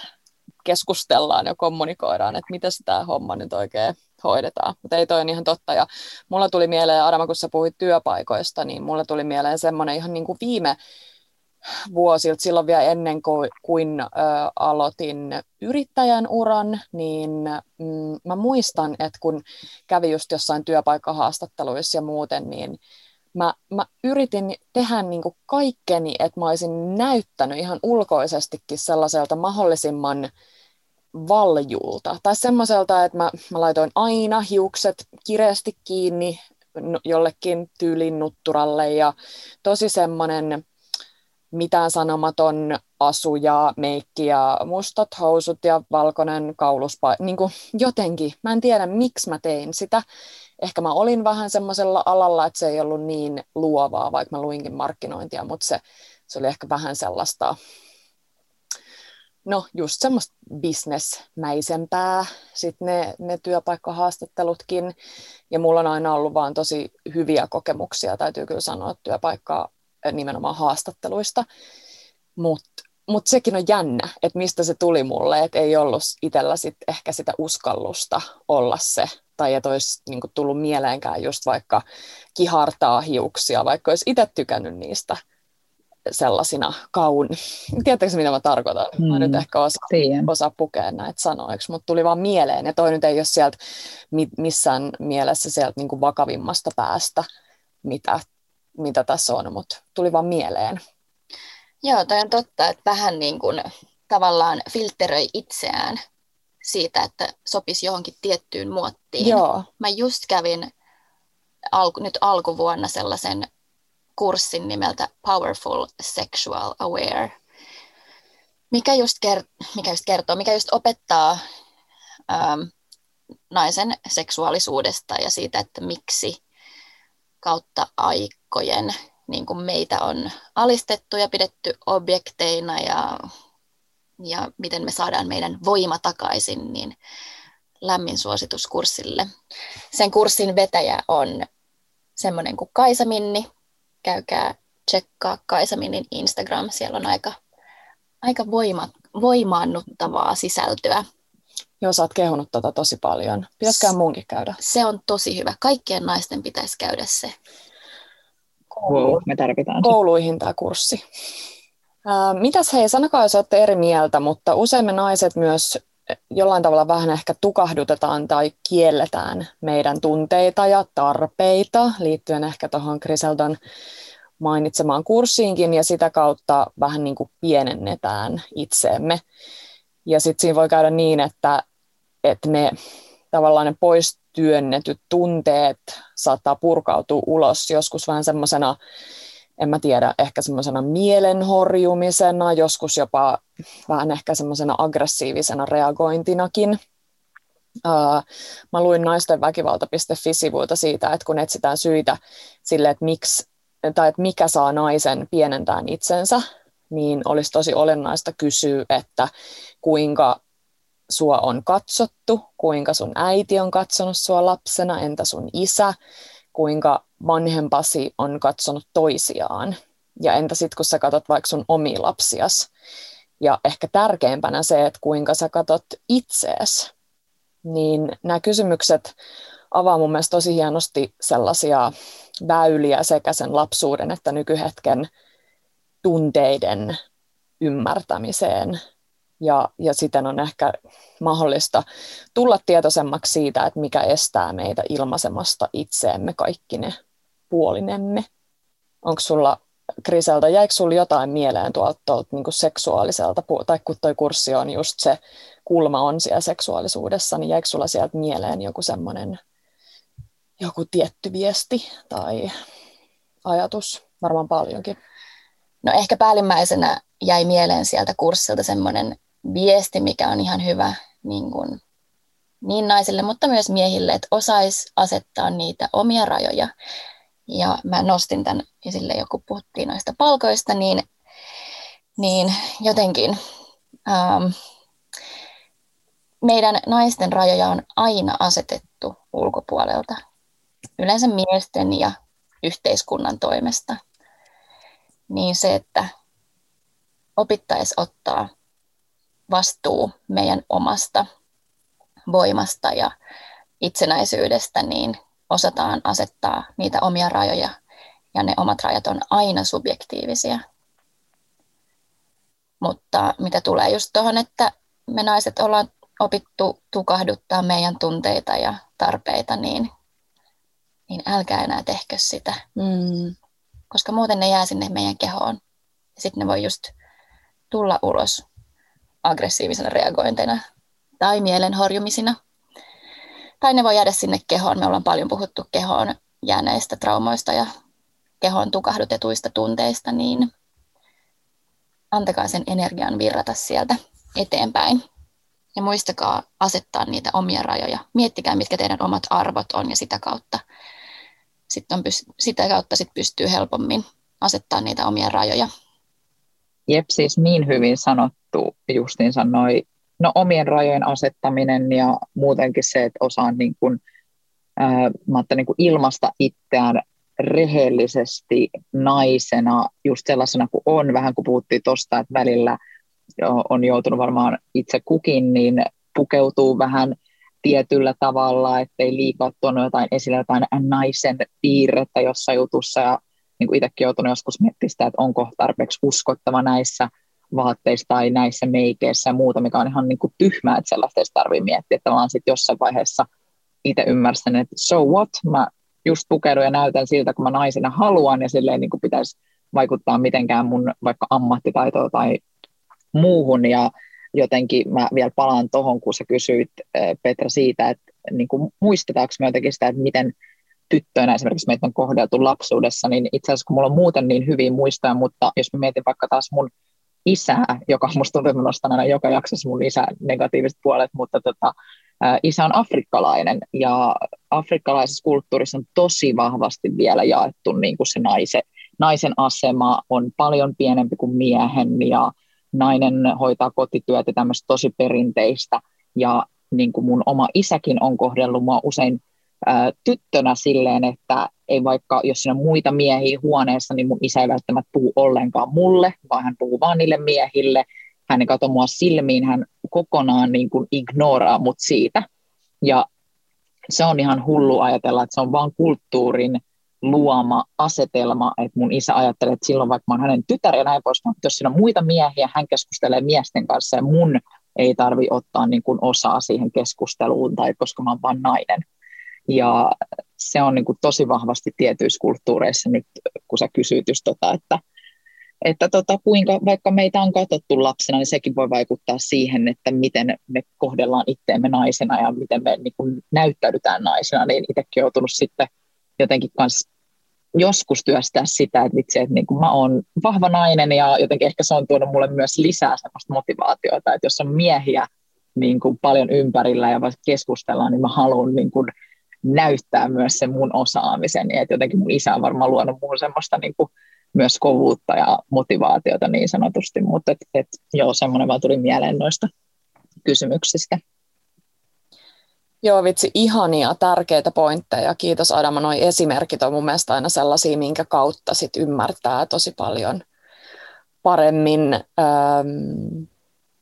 keskustellaan ja kommunikoidaan, että miten tämä homma nyt oikein hoidetaan. Mutta ei toi on ihan totta. Ja mulla tuli mieleen, Adama, kun sä puhuit työpaikoista, niin mulla tuli mieleen semmoinen ihan niin kuin viime vuosilta, silloin vielä ennen kuin, ö, aloitin yrittäjän uran, niin mm, mä muistan, että kun kävi just jossain työpaikkahaastatteluissa ja muuten, niin mä, mä yritin tehdä niin kuin kaikkeni, että mä olisin näyttänyt ihan ulkoisestikin sellaiselta mahdollisimman valjulta. Tai semmoiselta, että mä, mä laitoin aina hiukset kireesti kiinni jollekin tyylin nutturalle ja tosi semmoinen mitään sanomaton asu ja meikki ja mustat housut ja valkoinen kauluspa, niin kuin jotenkin. Mä en tiedä, miksi mä tein sitä. Ehkä mä olin vähän semmoisella alalla, että se ei ollut niin luovaa, vaikka mä luinkin markkinointia, mutta se se oli ehkä vähän sellaista, no just semmoista bisnesmäisempää, sitten ne, ne työpaikkahaastattelutkin, ja mulla on aina ollut vaan tosi hyviä kokemuksia, täytyy kyllä sanoa, työpaikkaa nimenomaan haastatteluista, mutta mut sekin on jännä, että mistä se tuli mulle, että ei ollut itsellä sit ehkä sitä uskallusta olla se, tai että olisi niinku tullut mieleenkään just vaikka kihartaa hiuksia, vaikka olisi itse tykännyt niistä sellaisina kaun... Tiedättekö mitä mä tarkoitan? Mm, mä nyt ehkä osa, osaa pukea näitä sanoiksi, mutta tuli vaan mieleen. Ja toi nyt ei ole sieltä missään mielessä sieltä niin kuin vakavimmasta päästä, mitä, mitä tässä on, mutta tuli vaan mieleen.
Joo, toi on totta, että vähän niin kuin tavallaan filteröi itseään siitä, että sopisi johonkin tiettyyn muottiin.
Joo.
Mä just kävin alku, nyt alkuvuonna sellaisen kurssin nimeltä Powerful Sexual Aware, mikä just, ker- mikä just kertoo, mikä just opettaa ähm, naisen seksuaalisuudesta ja siitä, että miksi kautta aikojen niin kuin meitä on alistettu ja pidetty objekteina ja, ja miten me saadaan meidän voima takaisin, niin lämmin suositus kurssille. Sen kurssin vetäjä on semmoinen kuin Kaisa Minni, käykää tsekkaa Kaisaminin Instagram, siellä on aika, aika voima, voimaannuttavaa sisältöä.
Joo, sä oot kehunut tota tosi paljon. Pitäisikään munkin käydä?
Se on tosi hyvä. Kaikkien naisten pitäisi käydä se.
Koulu. me tarvitaan
Kouluihin tämä kurssi. Äh, mitäs hei, sanokaa jos olette eri mieltä, mutta usein me naiset myös jollain tavalla vähän ehkä tukahdutetaan tai kielletään meidän tunteita ja tarpeita liittyen ehkä tuohon Griseldon mainitsemaan kurssiinkin ja sitä kautta vähän niin kuin pienennetään itseemme. Ja sitten siinä voi käydä niin, että, että ne tavallaan ne pois työnnetyt tunteet saattaa purkautua ulos joskus vähän semmoisena en mä tiedä, ehkä semmoisena mielenhorjumisena, joskus jopa vähän ehkä semmoisena aggressiivisena reagointinakin. Uh, mä luin naisten väkivalta.fi-sivuilta siitä, että kun etsitään syitä sille, että, miksi, tai että mikä saa naisen pienentää itsensä, niin olisi tosi olennaista kysyä, että kuinka sua on katsottu, kuinka sun äiti on katsonut sua lapsena, entä sun isä, kuinka vanhempasi on katsonut toisiaan. Ja entä sitten, kun sä katsot vaikka sun omia lapsias. Ja ehkä tärkeimpänä se, että kuinka sä katsot itsees. Niin nämä kysymykset avaa mun mielestä tosi hienosti sellaisia väyliä sekä sen lapsuuden että nykyhetken tunteiden ymmärtämiseen ja, ja siten on ehkä mahdollista tulla tietoisemmaksi siitä, että mikä estää meitä ilmaisemasta itseemme kaikki ne puolinemme. Onko sulla, Kriseltä, jäikö sulla jotain mieleen tuolta, tuolta niin seksuaaliselta, tai kun toi kurssi on just se kulma on siellä seksuaalisuudessa, niin jäikö sulla sieltä mieleen joku semmoinen joku tietty viesti tai ajatus? Varmaan paljonkin.
No ehkä päällimmäisenä jäi mieleen sieltä kurssilta semmoinen viesti, mikä on ihan hyvä niin, kuin, niin naisille, mutta myös miehille, että osaisi asettaa niitä omia rajoja. Ja mä nostin tämän esille, joku puhuttiin noista palkoista, niin, niin jotenkin ähm, meidän naisten rajoja on aina asetettu ulkopuolelta, yleensä miesten ja yhteiskunnan toimesta. Niin se, että opittaisi ottaa vastuu meidän omasta voimasta ja itsenäisyydestä, niin osataan asettaa niitä omia rajoja ja ne omat rajat on aina subjektiivisia. Mutta mitä tulee just tuohon, että me naiset ollaan opittu tukahduttaa meidän tunteita ja tarpeita, niin, niin älkää enää tehkö sitä. Mm. Koska muuten ne jää sinne meidän kehoon. Ja sitten ne voi just tulla ulos aggressiivisena reagointeina tai mielenhorjumisina. Tai ne voi jäädä sinne kehoon. Me ollaan paljon puhuttu kehoon jääneistä traumoista ja kehon tukahdutetuista tunteista, niin antakaa sen energian virrata sieltä eteenpäin. Ja muistakaa asettaa niitä omia rajoja. Miettikää, mitkä teidän omat arvot on ja sitä kautta, sit on, sitä kautta sit pystyy helpommin asettaa niitä omia rajoja
Jep, siis niin hyvin sanottu justiin sanoi, no omien rajojen asettaminen ja muutenkin se, että osaan niin kuin, ää, mä niin kuin ilmasta itseään rehellisesti naisena, just sellaisena kuin on, vähän kuin puhuttiin tuosta, että välillä on joutunut varmaan itse kukin, niin pukeutuu vähän tietyllä tavalla, ettei liikaa tuonut jotain esille jotain naisen piirrettä jossain jutussa ja niin itsekin joutunut joskus miettimään sitä, että onko tarpeeksi uskottava näissä vaatteissa tai näissä meikeissä ja muuta, mikä on ihan niin kuin tyhmää, että sellaista ei tarvitse miettiä, että vaan sitten jossain vaiheessa itse ymmärsin, että so what, mä just pukeudun ja näytän siltä, kun mä naisena haluan ja silleen niin kuin pitäisi vaikuttaa mitenkään mun vaikka ammattitaitoa tai muuhun. Ja jotenkin mä vielä palaan tuohon, kun sä kysyit Petra siitä, että niin kuin muistetaanko me jotenkin sitä, että miten tyttöinä esimerkiksi meitä on kohdeltu lapsuudessa, niin itse asiassa kun mulla on muuten niin hyvin muistoja, mutta jos mä mietin vaikka taas mun isää, joka musta tuntuu, että nostan aina joka jaksossa mun isä negatiiviset puolet, mutta tota, isä on afrikkalainen ja afrikkalaisessa kulttuurissa on tosi vahvasti vielä jaettu niin kuin se naisen, naisen asema on paljon pienempi kuin miehen ja nainen hoitaa kotityötä tämmöistä tosi perinteistä ja niin kuin mun oma isäkin on kohdellut mua usein tyttönä silleen, että ei vaikka, jos siinä on muita miehiä huoneessa, niin mun isä ei välttämättä puhu ollenkaan mulle, vaan hän puhuu vaan niille miehille. Hän ei katso mua silmiin, hän kokonaan niin kuin ignoraa mut siitä. Ja se on ihan hullu ajatella, että se on vaan kulttuurin luoma asetelma, että mun isä ajattelee, että silloin vaikka mä oon hänen tytär ja näin pois, mutta jos siinä on muita miehiä, hän keskustelee miesten kanssa ja mun ei tarvi ottaa niin kuin osaa siihen keskusteluun, tai koska mä oon vaan nainen. Ja se on niin kuin tosi vahvasti tietyissä kulttuureissa nyt, kun sä kysyt just tota, että, että tota, kuinka, vaikka meitä on katsottu lapsena, niin sekin voi vaikuttaa siihen, että miten me kohdellaan itteemme naisena ja miten me niin kuin näyttäydytään naisena, niin itsekin joutunut sitten jotenkin kanssa joskus työstää sitä, että vitsi, että niin kuin mä oon vahva nainen ja jotenkin ehkä se on tuonut mulle myös lisää sellaista motivaatiota, että jos on miehiä niin kuin paljon ympärillä ja vaikka keskustellaan, niin mä haluan niin kuin näyttää myös sen mun osaamisen. Ja että jotenkin mun isä on varmaan luonut muuhun semmoista niin kuin myös kovuutta ja motivaatiota niin sanotusti, mutta et, et, joo, semmoinen vaan tuli mieleen noista kysymyksistä.
Joo, vitsi, ihania, tärkeitä pointteja. Kiitos Adama, noi esimerkit on mun mielestä aina sellaisia, minkä kautta sit ymmärtää tosi paljon paremmin ähm,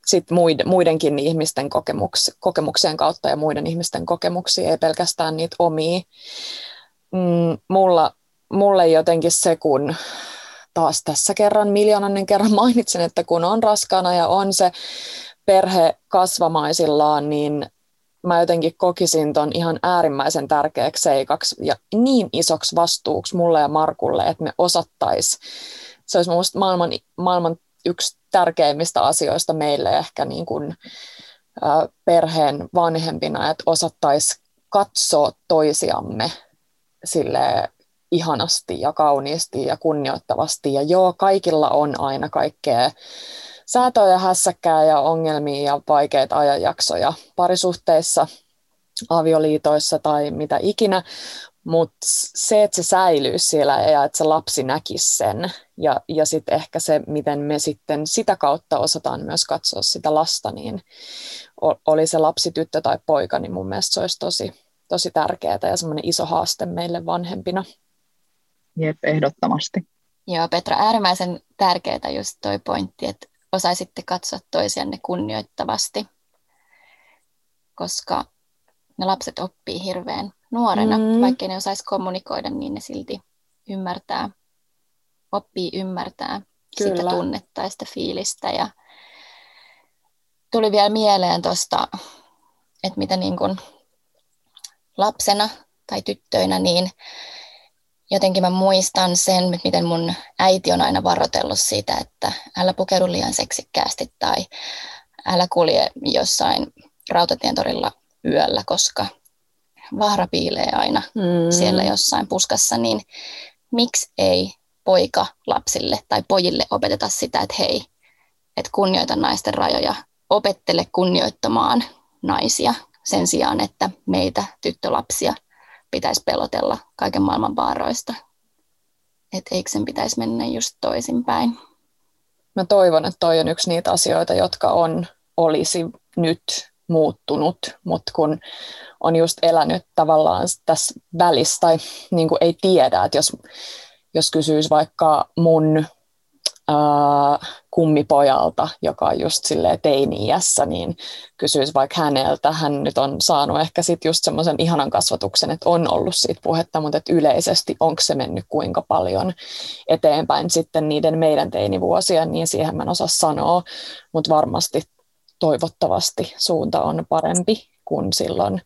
sit muidenkin ihmisten kokemuks, kokemuksien kautta ja muiden ihmisten kokemuksia, ei pelkästään niitä omia. Mm, mulla, mulle jotenkin se, kun taas tässä kerran miljoonannen kerran mainitsin, että kun on raskana ja on se perhe kasvamaisillaan, niin mä jotenkin kokisin ton ihan äärimmäisen tärkeäksi seikaksi ja niin isoksi vastuuksi mulle ja Markulle, että me osattais. Se olisi minusta maailman, maailman yksi tärkeimmistä asioista meille ehkä niin kuin, perheen vanhempina, että osattais katsoa toisiamme sille ihanasti ja kauniisti ja kunnioittavasti. Ja joo, kaikilla on aina kaikkea säätöä hässäkkää ja ongelmia ja vaikeita ajanjaksoja parisuhteissa, avioliitoissa tai mitä ikinä, mutta se, että se säilyy siellä ja että se lapsi näkisi sen ja, ja sitten ehkä se, miten me sitten sitä kautta osataan myös katsoa sitä lasta, niin oli se lapsi, tyttö tai poika, niin mun mielestä se olisi tosi, tosi tärkeää ja semmoinen iso haaste meille vanhempina.
Jep, ehdottomasti.
Joo, Petra, äärimmäisen tärkeää just toi pointti, että osaisitte katsoa toisianne kunnioittavasti, koska ne lapset oppii hirveän nuorena, mm. vaikka ne osaisi kommunikoida, niin ne silti ymmärtää, oppii ymmärtää Kyllä. sitä tunnetta ja sitä fiilistä. Ja tuli vielä mieleen tuosta, että mitä niin kuin lapsena tai tyttöinä, niin jotenkin mä muistan sen, miten mun äiti on aina varoitellut siitä, että älä pukeudu liian seksikkäästi tai älä kulje jossain rautatientorilla yöllä, koska vaara piilee aina mm. siellä jossain puskassa, niin miksi ei poika lapsille tai pojille opeteta sitä, että hei, että kunnioita naisten rajoja, opettele kunnioittamaan naisia sen sijaan, että meitä tyttölapsia pitäisi pelotella kaiken maailman vaaroista. Että eikö sen pitäisi mennä just toisinpäin?
mä toivon, että toi on yksi niitä asioita, jotka on, olisi nyt muuttunut, mutta kun on just elänyt tavallaan tässä välissä tai niin kuin ei tiedä, että jos, jos kysyisi vaikka mun äh, kummipojalta, joka on just teini-iässä, niin kysyisi vaikka häneltä. Hän nyt on saanut ehkä sitten just semmoisen ihanan kasvatuksen, että on ollut siitä puhetta, mutta että yleisesti onko se mennyt kuinka paljon eteenpäin sitten niiden meidän teinivuosien, niin siihen mä en osaa sanoa, mutta varmasti toivottavasti suunta on parempi kuin silloin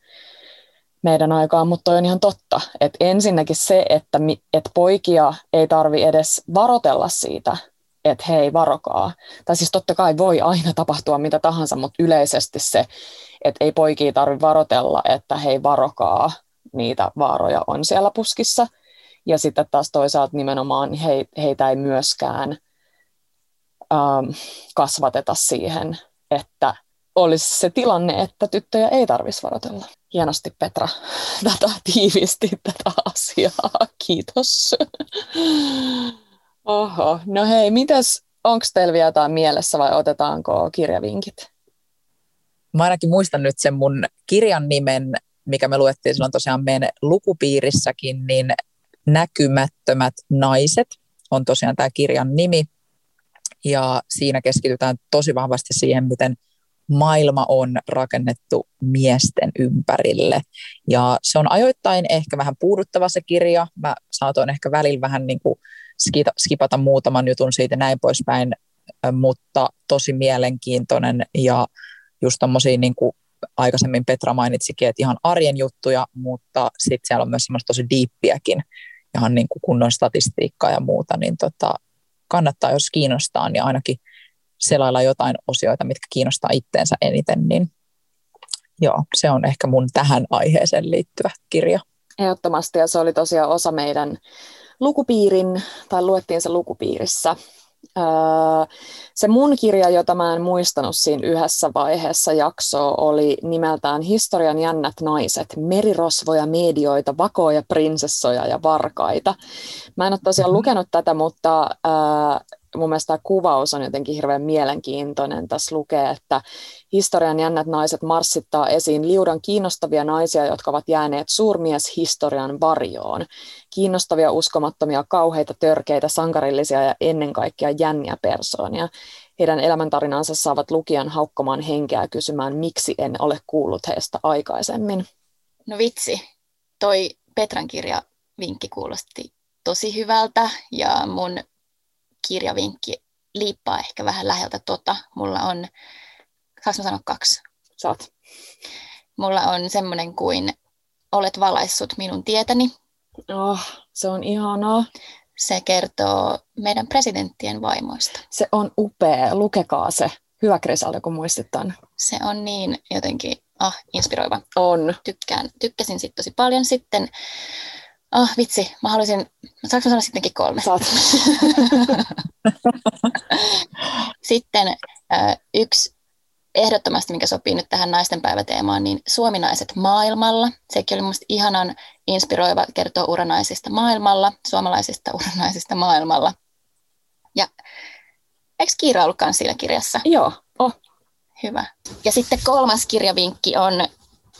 meidän aikaan, mutta on ihan totta, että ensinnäkin se, että, että poikia ei tarvi edes varotella siitä, että hei, varokaa. Tai siis totta kai voi aina tapahtua mitä tahansa, mutta yleisesti se, että ei poikia tarvi varotella, että hei, varokaa, niitä vaaroja on siellä puskissa. Ja sitten taas toisaalta nimenomaan he, heitä ei myöskään ähm, kasvateta siihen, että olisi se tilanne, että tyttöjä ei tarvitsisi varotella. Hienosti Petra tätä tiivisti tätä asiaa. Kiitos. Oho, no hei, mitäs, onko teillä vielä jotain mielessä vai otetaanko kirjavinkit?
Mä ainakin muistan nyt sen mun kirjan nimen, mikä me luettiin silloin tosiaan meidän lukupiirissäkin, niin Näkymättömät naiset on tosiaan tämä kirjan nimi. Ja siinä keskitytään tosi vahvasti siihen, miten maailma on rakennettu miesten ympärille. Ja se on ajoittain ehkä vähän puuduttava se kirja. Mä saatoin ehkä välillä vähän niin kuin skipata muutaman jutun siitä näin poispäin, mutta tosi mielenkiintoinen ja just tommosia niin kuin aikaisemmin Petra mainitsikin, että ihan arjen juttuja, mutta sitten siellä on myös semmoista tosi diippiäkin, ihan niin kuin kunnon statistiikkaa ja muuta, niin tota, kannattaa, jos kiinnostaa, niin ainakin selailla jotain osioita, mitkä kiinnostaa itteensä eniten, niin joo, se on ehkä mun tähän aiheeseen liittyvä kirja.
Ehdottomasti, ja se oli tosiaan osa meidän lukupiirin, tai luettiin se lukupiirissä. Se mun kirja, jota mä en muistanut siinä yhdessä vaiheessa jaksoa, oli nimeltään Historian jännät naiset, merirosvoja, medioita, vakoja, prinsessoja ja varkaita. Mä en ole tosiaan mm-hmm. lukenut tätä, mutta mun mielestä tämä kuvaus on jotenkin hirveän mielenkiintoinen. Tässä lukee, että historian jännät naiset marssittaa esiin liudan kiinnostavia naisia, jotka ovat jääneet suurmies historian varjoon. Kiinnostavia, uskomattomia, kauheita, törkeitä, sankarillisia ja ennen kaikkea jänniä persoonia. Heidän elämäntarinansa saavat lukijan haukkomaan henkeä kysymään, miksi en ole kuullut heistä aikaisemmin.
No vitsi, toi Petran kirja vinkki kuulosti tosi hyvältä ja mun kirjavinkki liippaa ehkä vähän läheltä tota. Mulla on, saanko sanoa kaksi?
Saat.
Mulla on semmoinen kuin Olet valaissut minun tietäni.
Oh, se on ihanaa.
Se kertoo meidän presidenttien vaimoista.
Se on upea. Lukekaa se. Hyvä Krisalda, kun muistit tämän.
Se on niin jotenkin ah, inspiroiva.
On.
Tykkään, tykkäsin sitten tosi paljon. Sitten Ah, oh, vitsi, mä haluaisin, saanko sanoa sittenkin kolme?
Saat.
Sitten äh, yksi ehdottomasti, mikä sopii nyt tähän naistenpäiväteemaan, niin suominaiset maailmalla. Sekin oli minusta ihanan inspiroiva kertoa uranaisista maailmalla, suomalaisista uranaisista maailmalla. Ja eikö Kiira ollutkaan siinä kirjassa?
Joo, oh.
Hyvä. Ja sitten kolmas kirjavinkki on,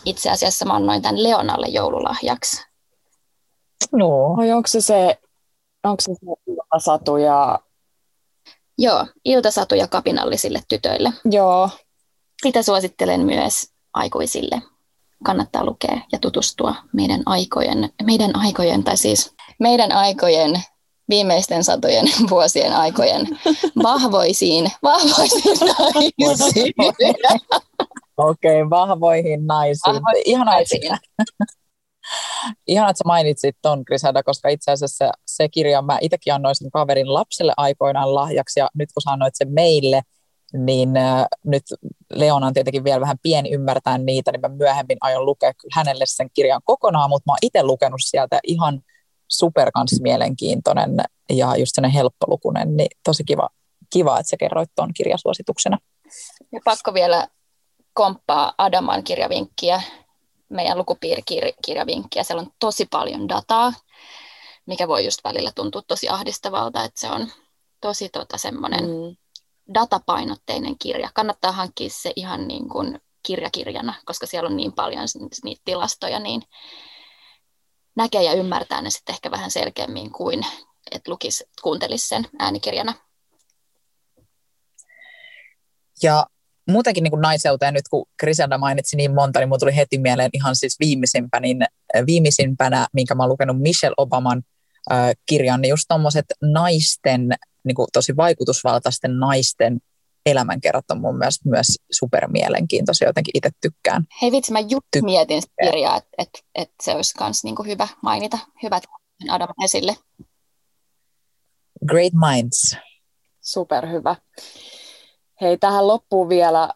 itse asiassa mä annoin tämän Leonalle joululahjaksi.
No. Vai onko se se, onko se, se iltasatu ja...
Joo, iltasatu ja kapinallisille tytöille.
Joo.
Sitä suosittelen myös aikuisille. Kannattaa lukea ja tutustua meidän aikojen, meidän aikojen, tai siis meidän aikojen viimeisten satojen vuosien aikojen vahvoisiin, vahvoisiin naisiin.
Okei, okay, vahvoihin naisiin. Vahvoihin Ihan naisiin. Ihan, että sä mainitsit ton, Grisada, koska itse asiassa se, kirja, mä itsekin annoin sen kaverin lapselle aikoinaan lahjaksi, ja nyt kun sanoit sen meille, niin äh, nyt Leona on tietenkin vielä vähän pieni ymmärtää niitä, niin mä myöhemmin aion lukea kyllä hänelle sen kirjan kokonaan, mutta mä oon itse lukenut sieltä ihan super mielenkiintoinen ja just sellainen helppolukunen, niin tosi kiva, kiva että sä kerroit tuon kirjasuosituksena.
Ja pakko vielä komppaa Adaman kirjavinkkiä, meidän lukupiirikirjavinkkiä. Siellä on tosi paljon dataa, mikä voi just välillä tuntua tosi ahdistavalta, että se on tosi tota, semmoinen mm. datapainotteinen kirja. Kannattaa hankkia se ihan niin kuin kirjakirjana, koska siellä on niin paljon niitä tilastoja, niin näkee ja ymmärtää ne sitten ehkä vähän selkeämmin kuin että lukisi, kuuntelisi sen äänikirjana.
Ja muutenkin niin naiseuteen, nyt kun Griselda mainitsi niin monta, niin tuli heti mieleen ihan siis viimeisimpänä, niin viimeisimpänä, minkä mä oon lukenut Michelle Obaman äh, kirjan, niin just tuommoiset naisten, niin kuin tosi vaikutusvaltaisten naisten elämänkerrat on mun mielestä myös supermielenkiintoisia, jotenkin itse tykkään.
Hei vitsi, mä just Ty- mietin sitä kirjaa, että et, et se olisi myös niinku hyvä mainita, hyvät Adam esille.
Great minds.
Superhyvä. Hei, tähän loppuun vielä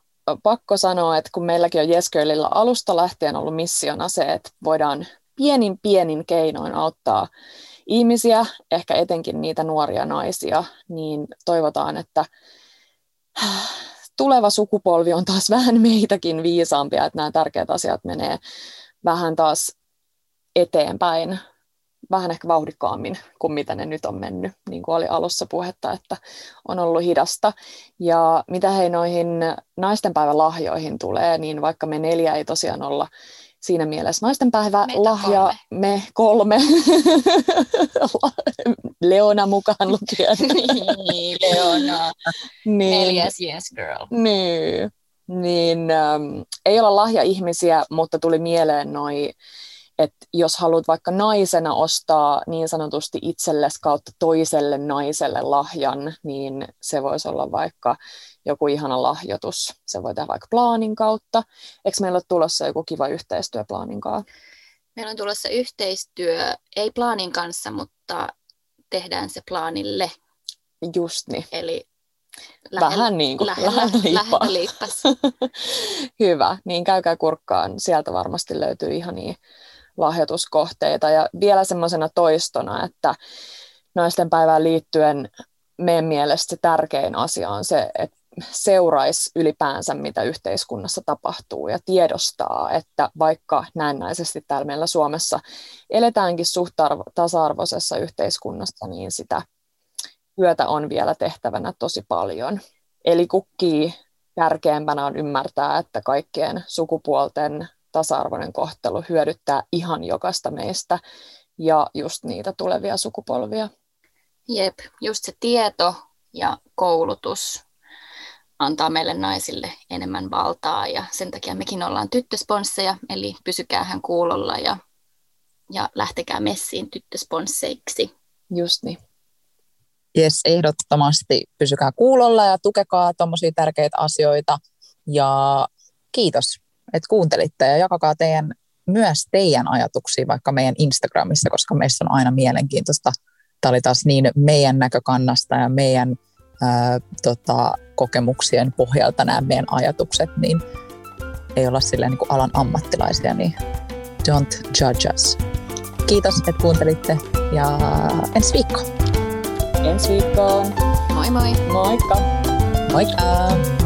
pakko sanoa, että kun meilläkin on Jesköylillä alusta lähtien ollut missiona se, että voidaan pienin pienin keinoin auttaa ihmisiä, ehkä etenkin niitä nuoria naisia, niin toivotaan, että tuleva sukupolvi on taas vähän meitäkin viisaampia, että nämä tärkeät asiat menee vähän taas eteenpäin vähän ehkä vauhdikkaammin kuin mitä ne nyt on mennyt, niin kuin oli alussa puhetta, että on ollut hidasta. Ja mitä hei noihin naistenpäivän lahjoihin tulee, niin vaikka me neljä ei tosiaan olla siinä mielessä naistenpäivä Meitä lahja, kolme. me kolme, Leona mukaan lukien.
niin, Leona, niin, neljäs yes girl.
Niin, niin ähm, ei olla lahja-ihmisiä, mutta tuli mieleen noin että jos haluat vaikka naisena ostaa niin sanotusti itsellesi kautta toiselle naiselle lahjan, niin se voisi olla vaikka joku ihana lahjoitus. Se voi tehdä vaikka plaanin kautta. Eikö meillä ole tulossa joku kiva yhteistyö plaanin kanssa?
Meillä on tulossa yhteistyö, ei plaanin kanssa, mutta tehdään se plaanille.
Just niin.
Eli
Vähän niin kuin lähellä, lähellä Hyvä, niin käykää kurkkaan. Sieltä varmasti löytyy ihan niin lahjoituskohteita. Ja vielä semmoisena toistona, että naisten päivään liittyen meidän mielestä se tärkein asia on se, että seuraisi ylipäänsä, mitä yhteiskunnassa tapahtuu ja tiedostaa, että vaikka näennäisesti täällä meillä Suomessa eletäänkin suht tasa-arvoisessa yhteiskunnassa, niin sitä työtä on vielä tehtävänä tosi paljon. Eli kukkii tärkeämpänä on ymmärtää, että kaikkien sukupuolten tasa-arvoinen kohtelu hyödyttää ihan jokaista meistä ja just niitä tulevia sukupolvia.
Jep, just se tieto ja koulutus antaa meille naisille enemmän valtaa ja sen takia mekin ollaan tyttösponsseja, eli pysykäähän kuulolla ja, ja lähtekää messiin tyttösponsseiksi.
Just niin.
Yes, ehdottomasti pysykää kuulolla ja tukekaa tuommoisia tärkeitä asioita. Ja kiitos että kuuntelitte ja jakakaa teidän, myös teidän ajatuksia vaikka meidän Instagramissa, koska meissä on aina mielenkiintoista. Tämä oli taas niin meidän näkökannasta ja meidän ää, tota, kokemuksien pohjalta nämä meidän ajatukset, niin ei olla silleen niin kuin alan ammattilaisia, niin don't judge us. Kiitos, että kuuntelitte ja ensi viikko.
Ensi viikkoon.
Moi moi.
Moikka.
Moikka.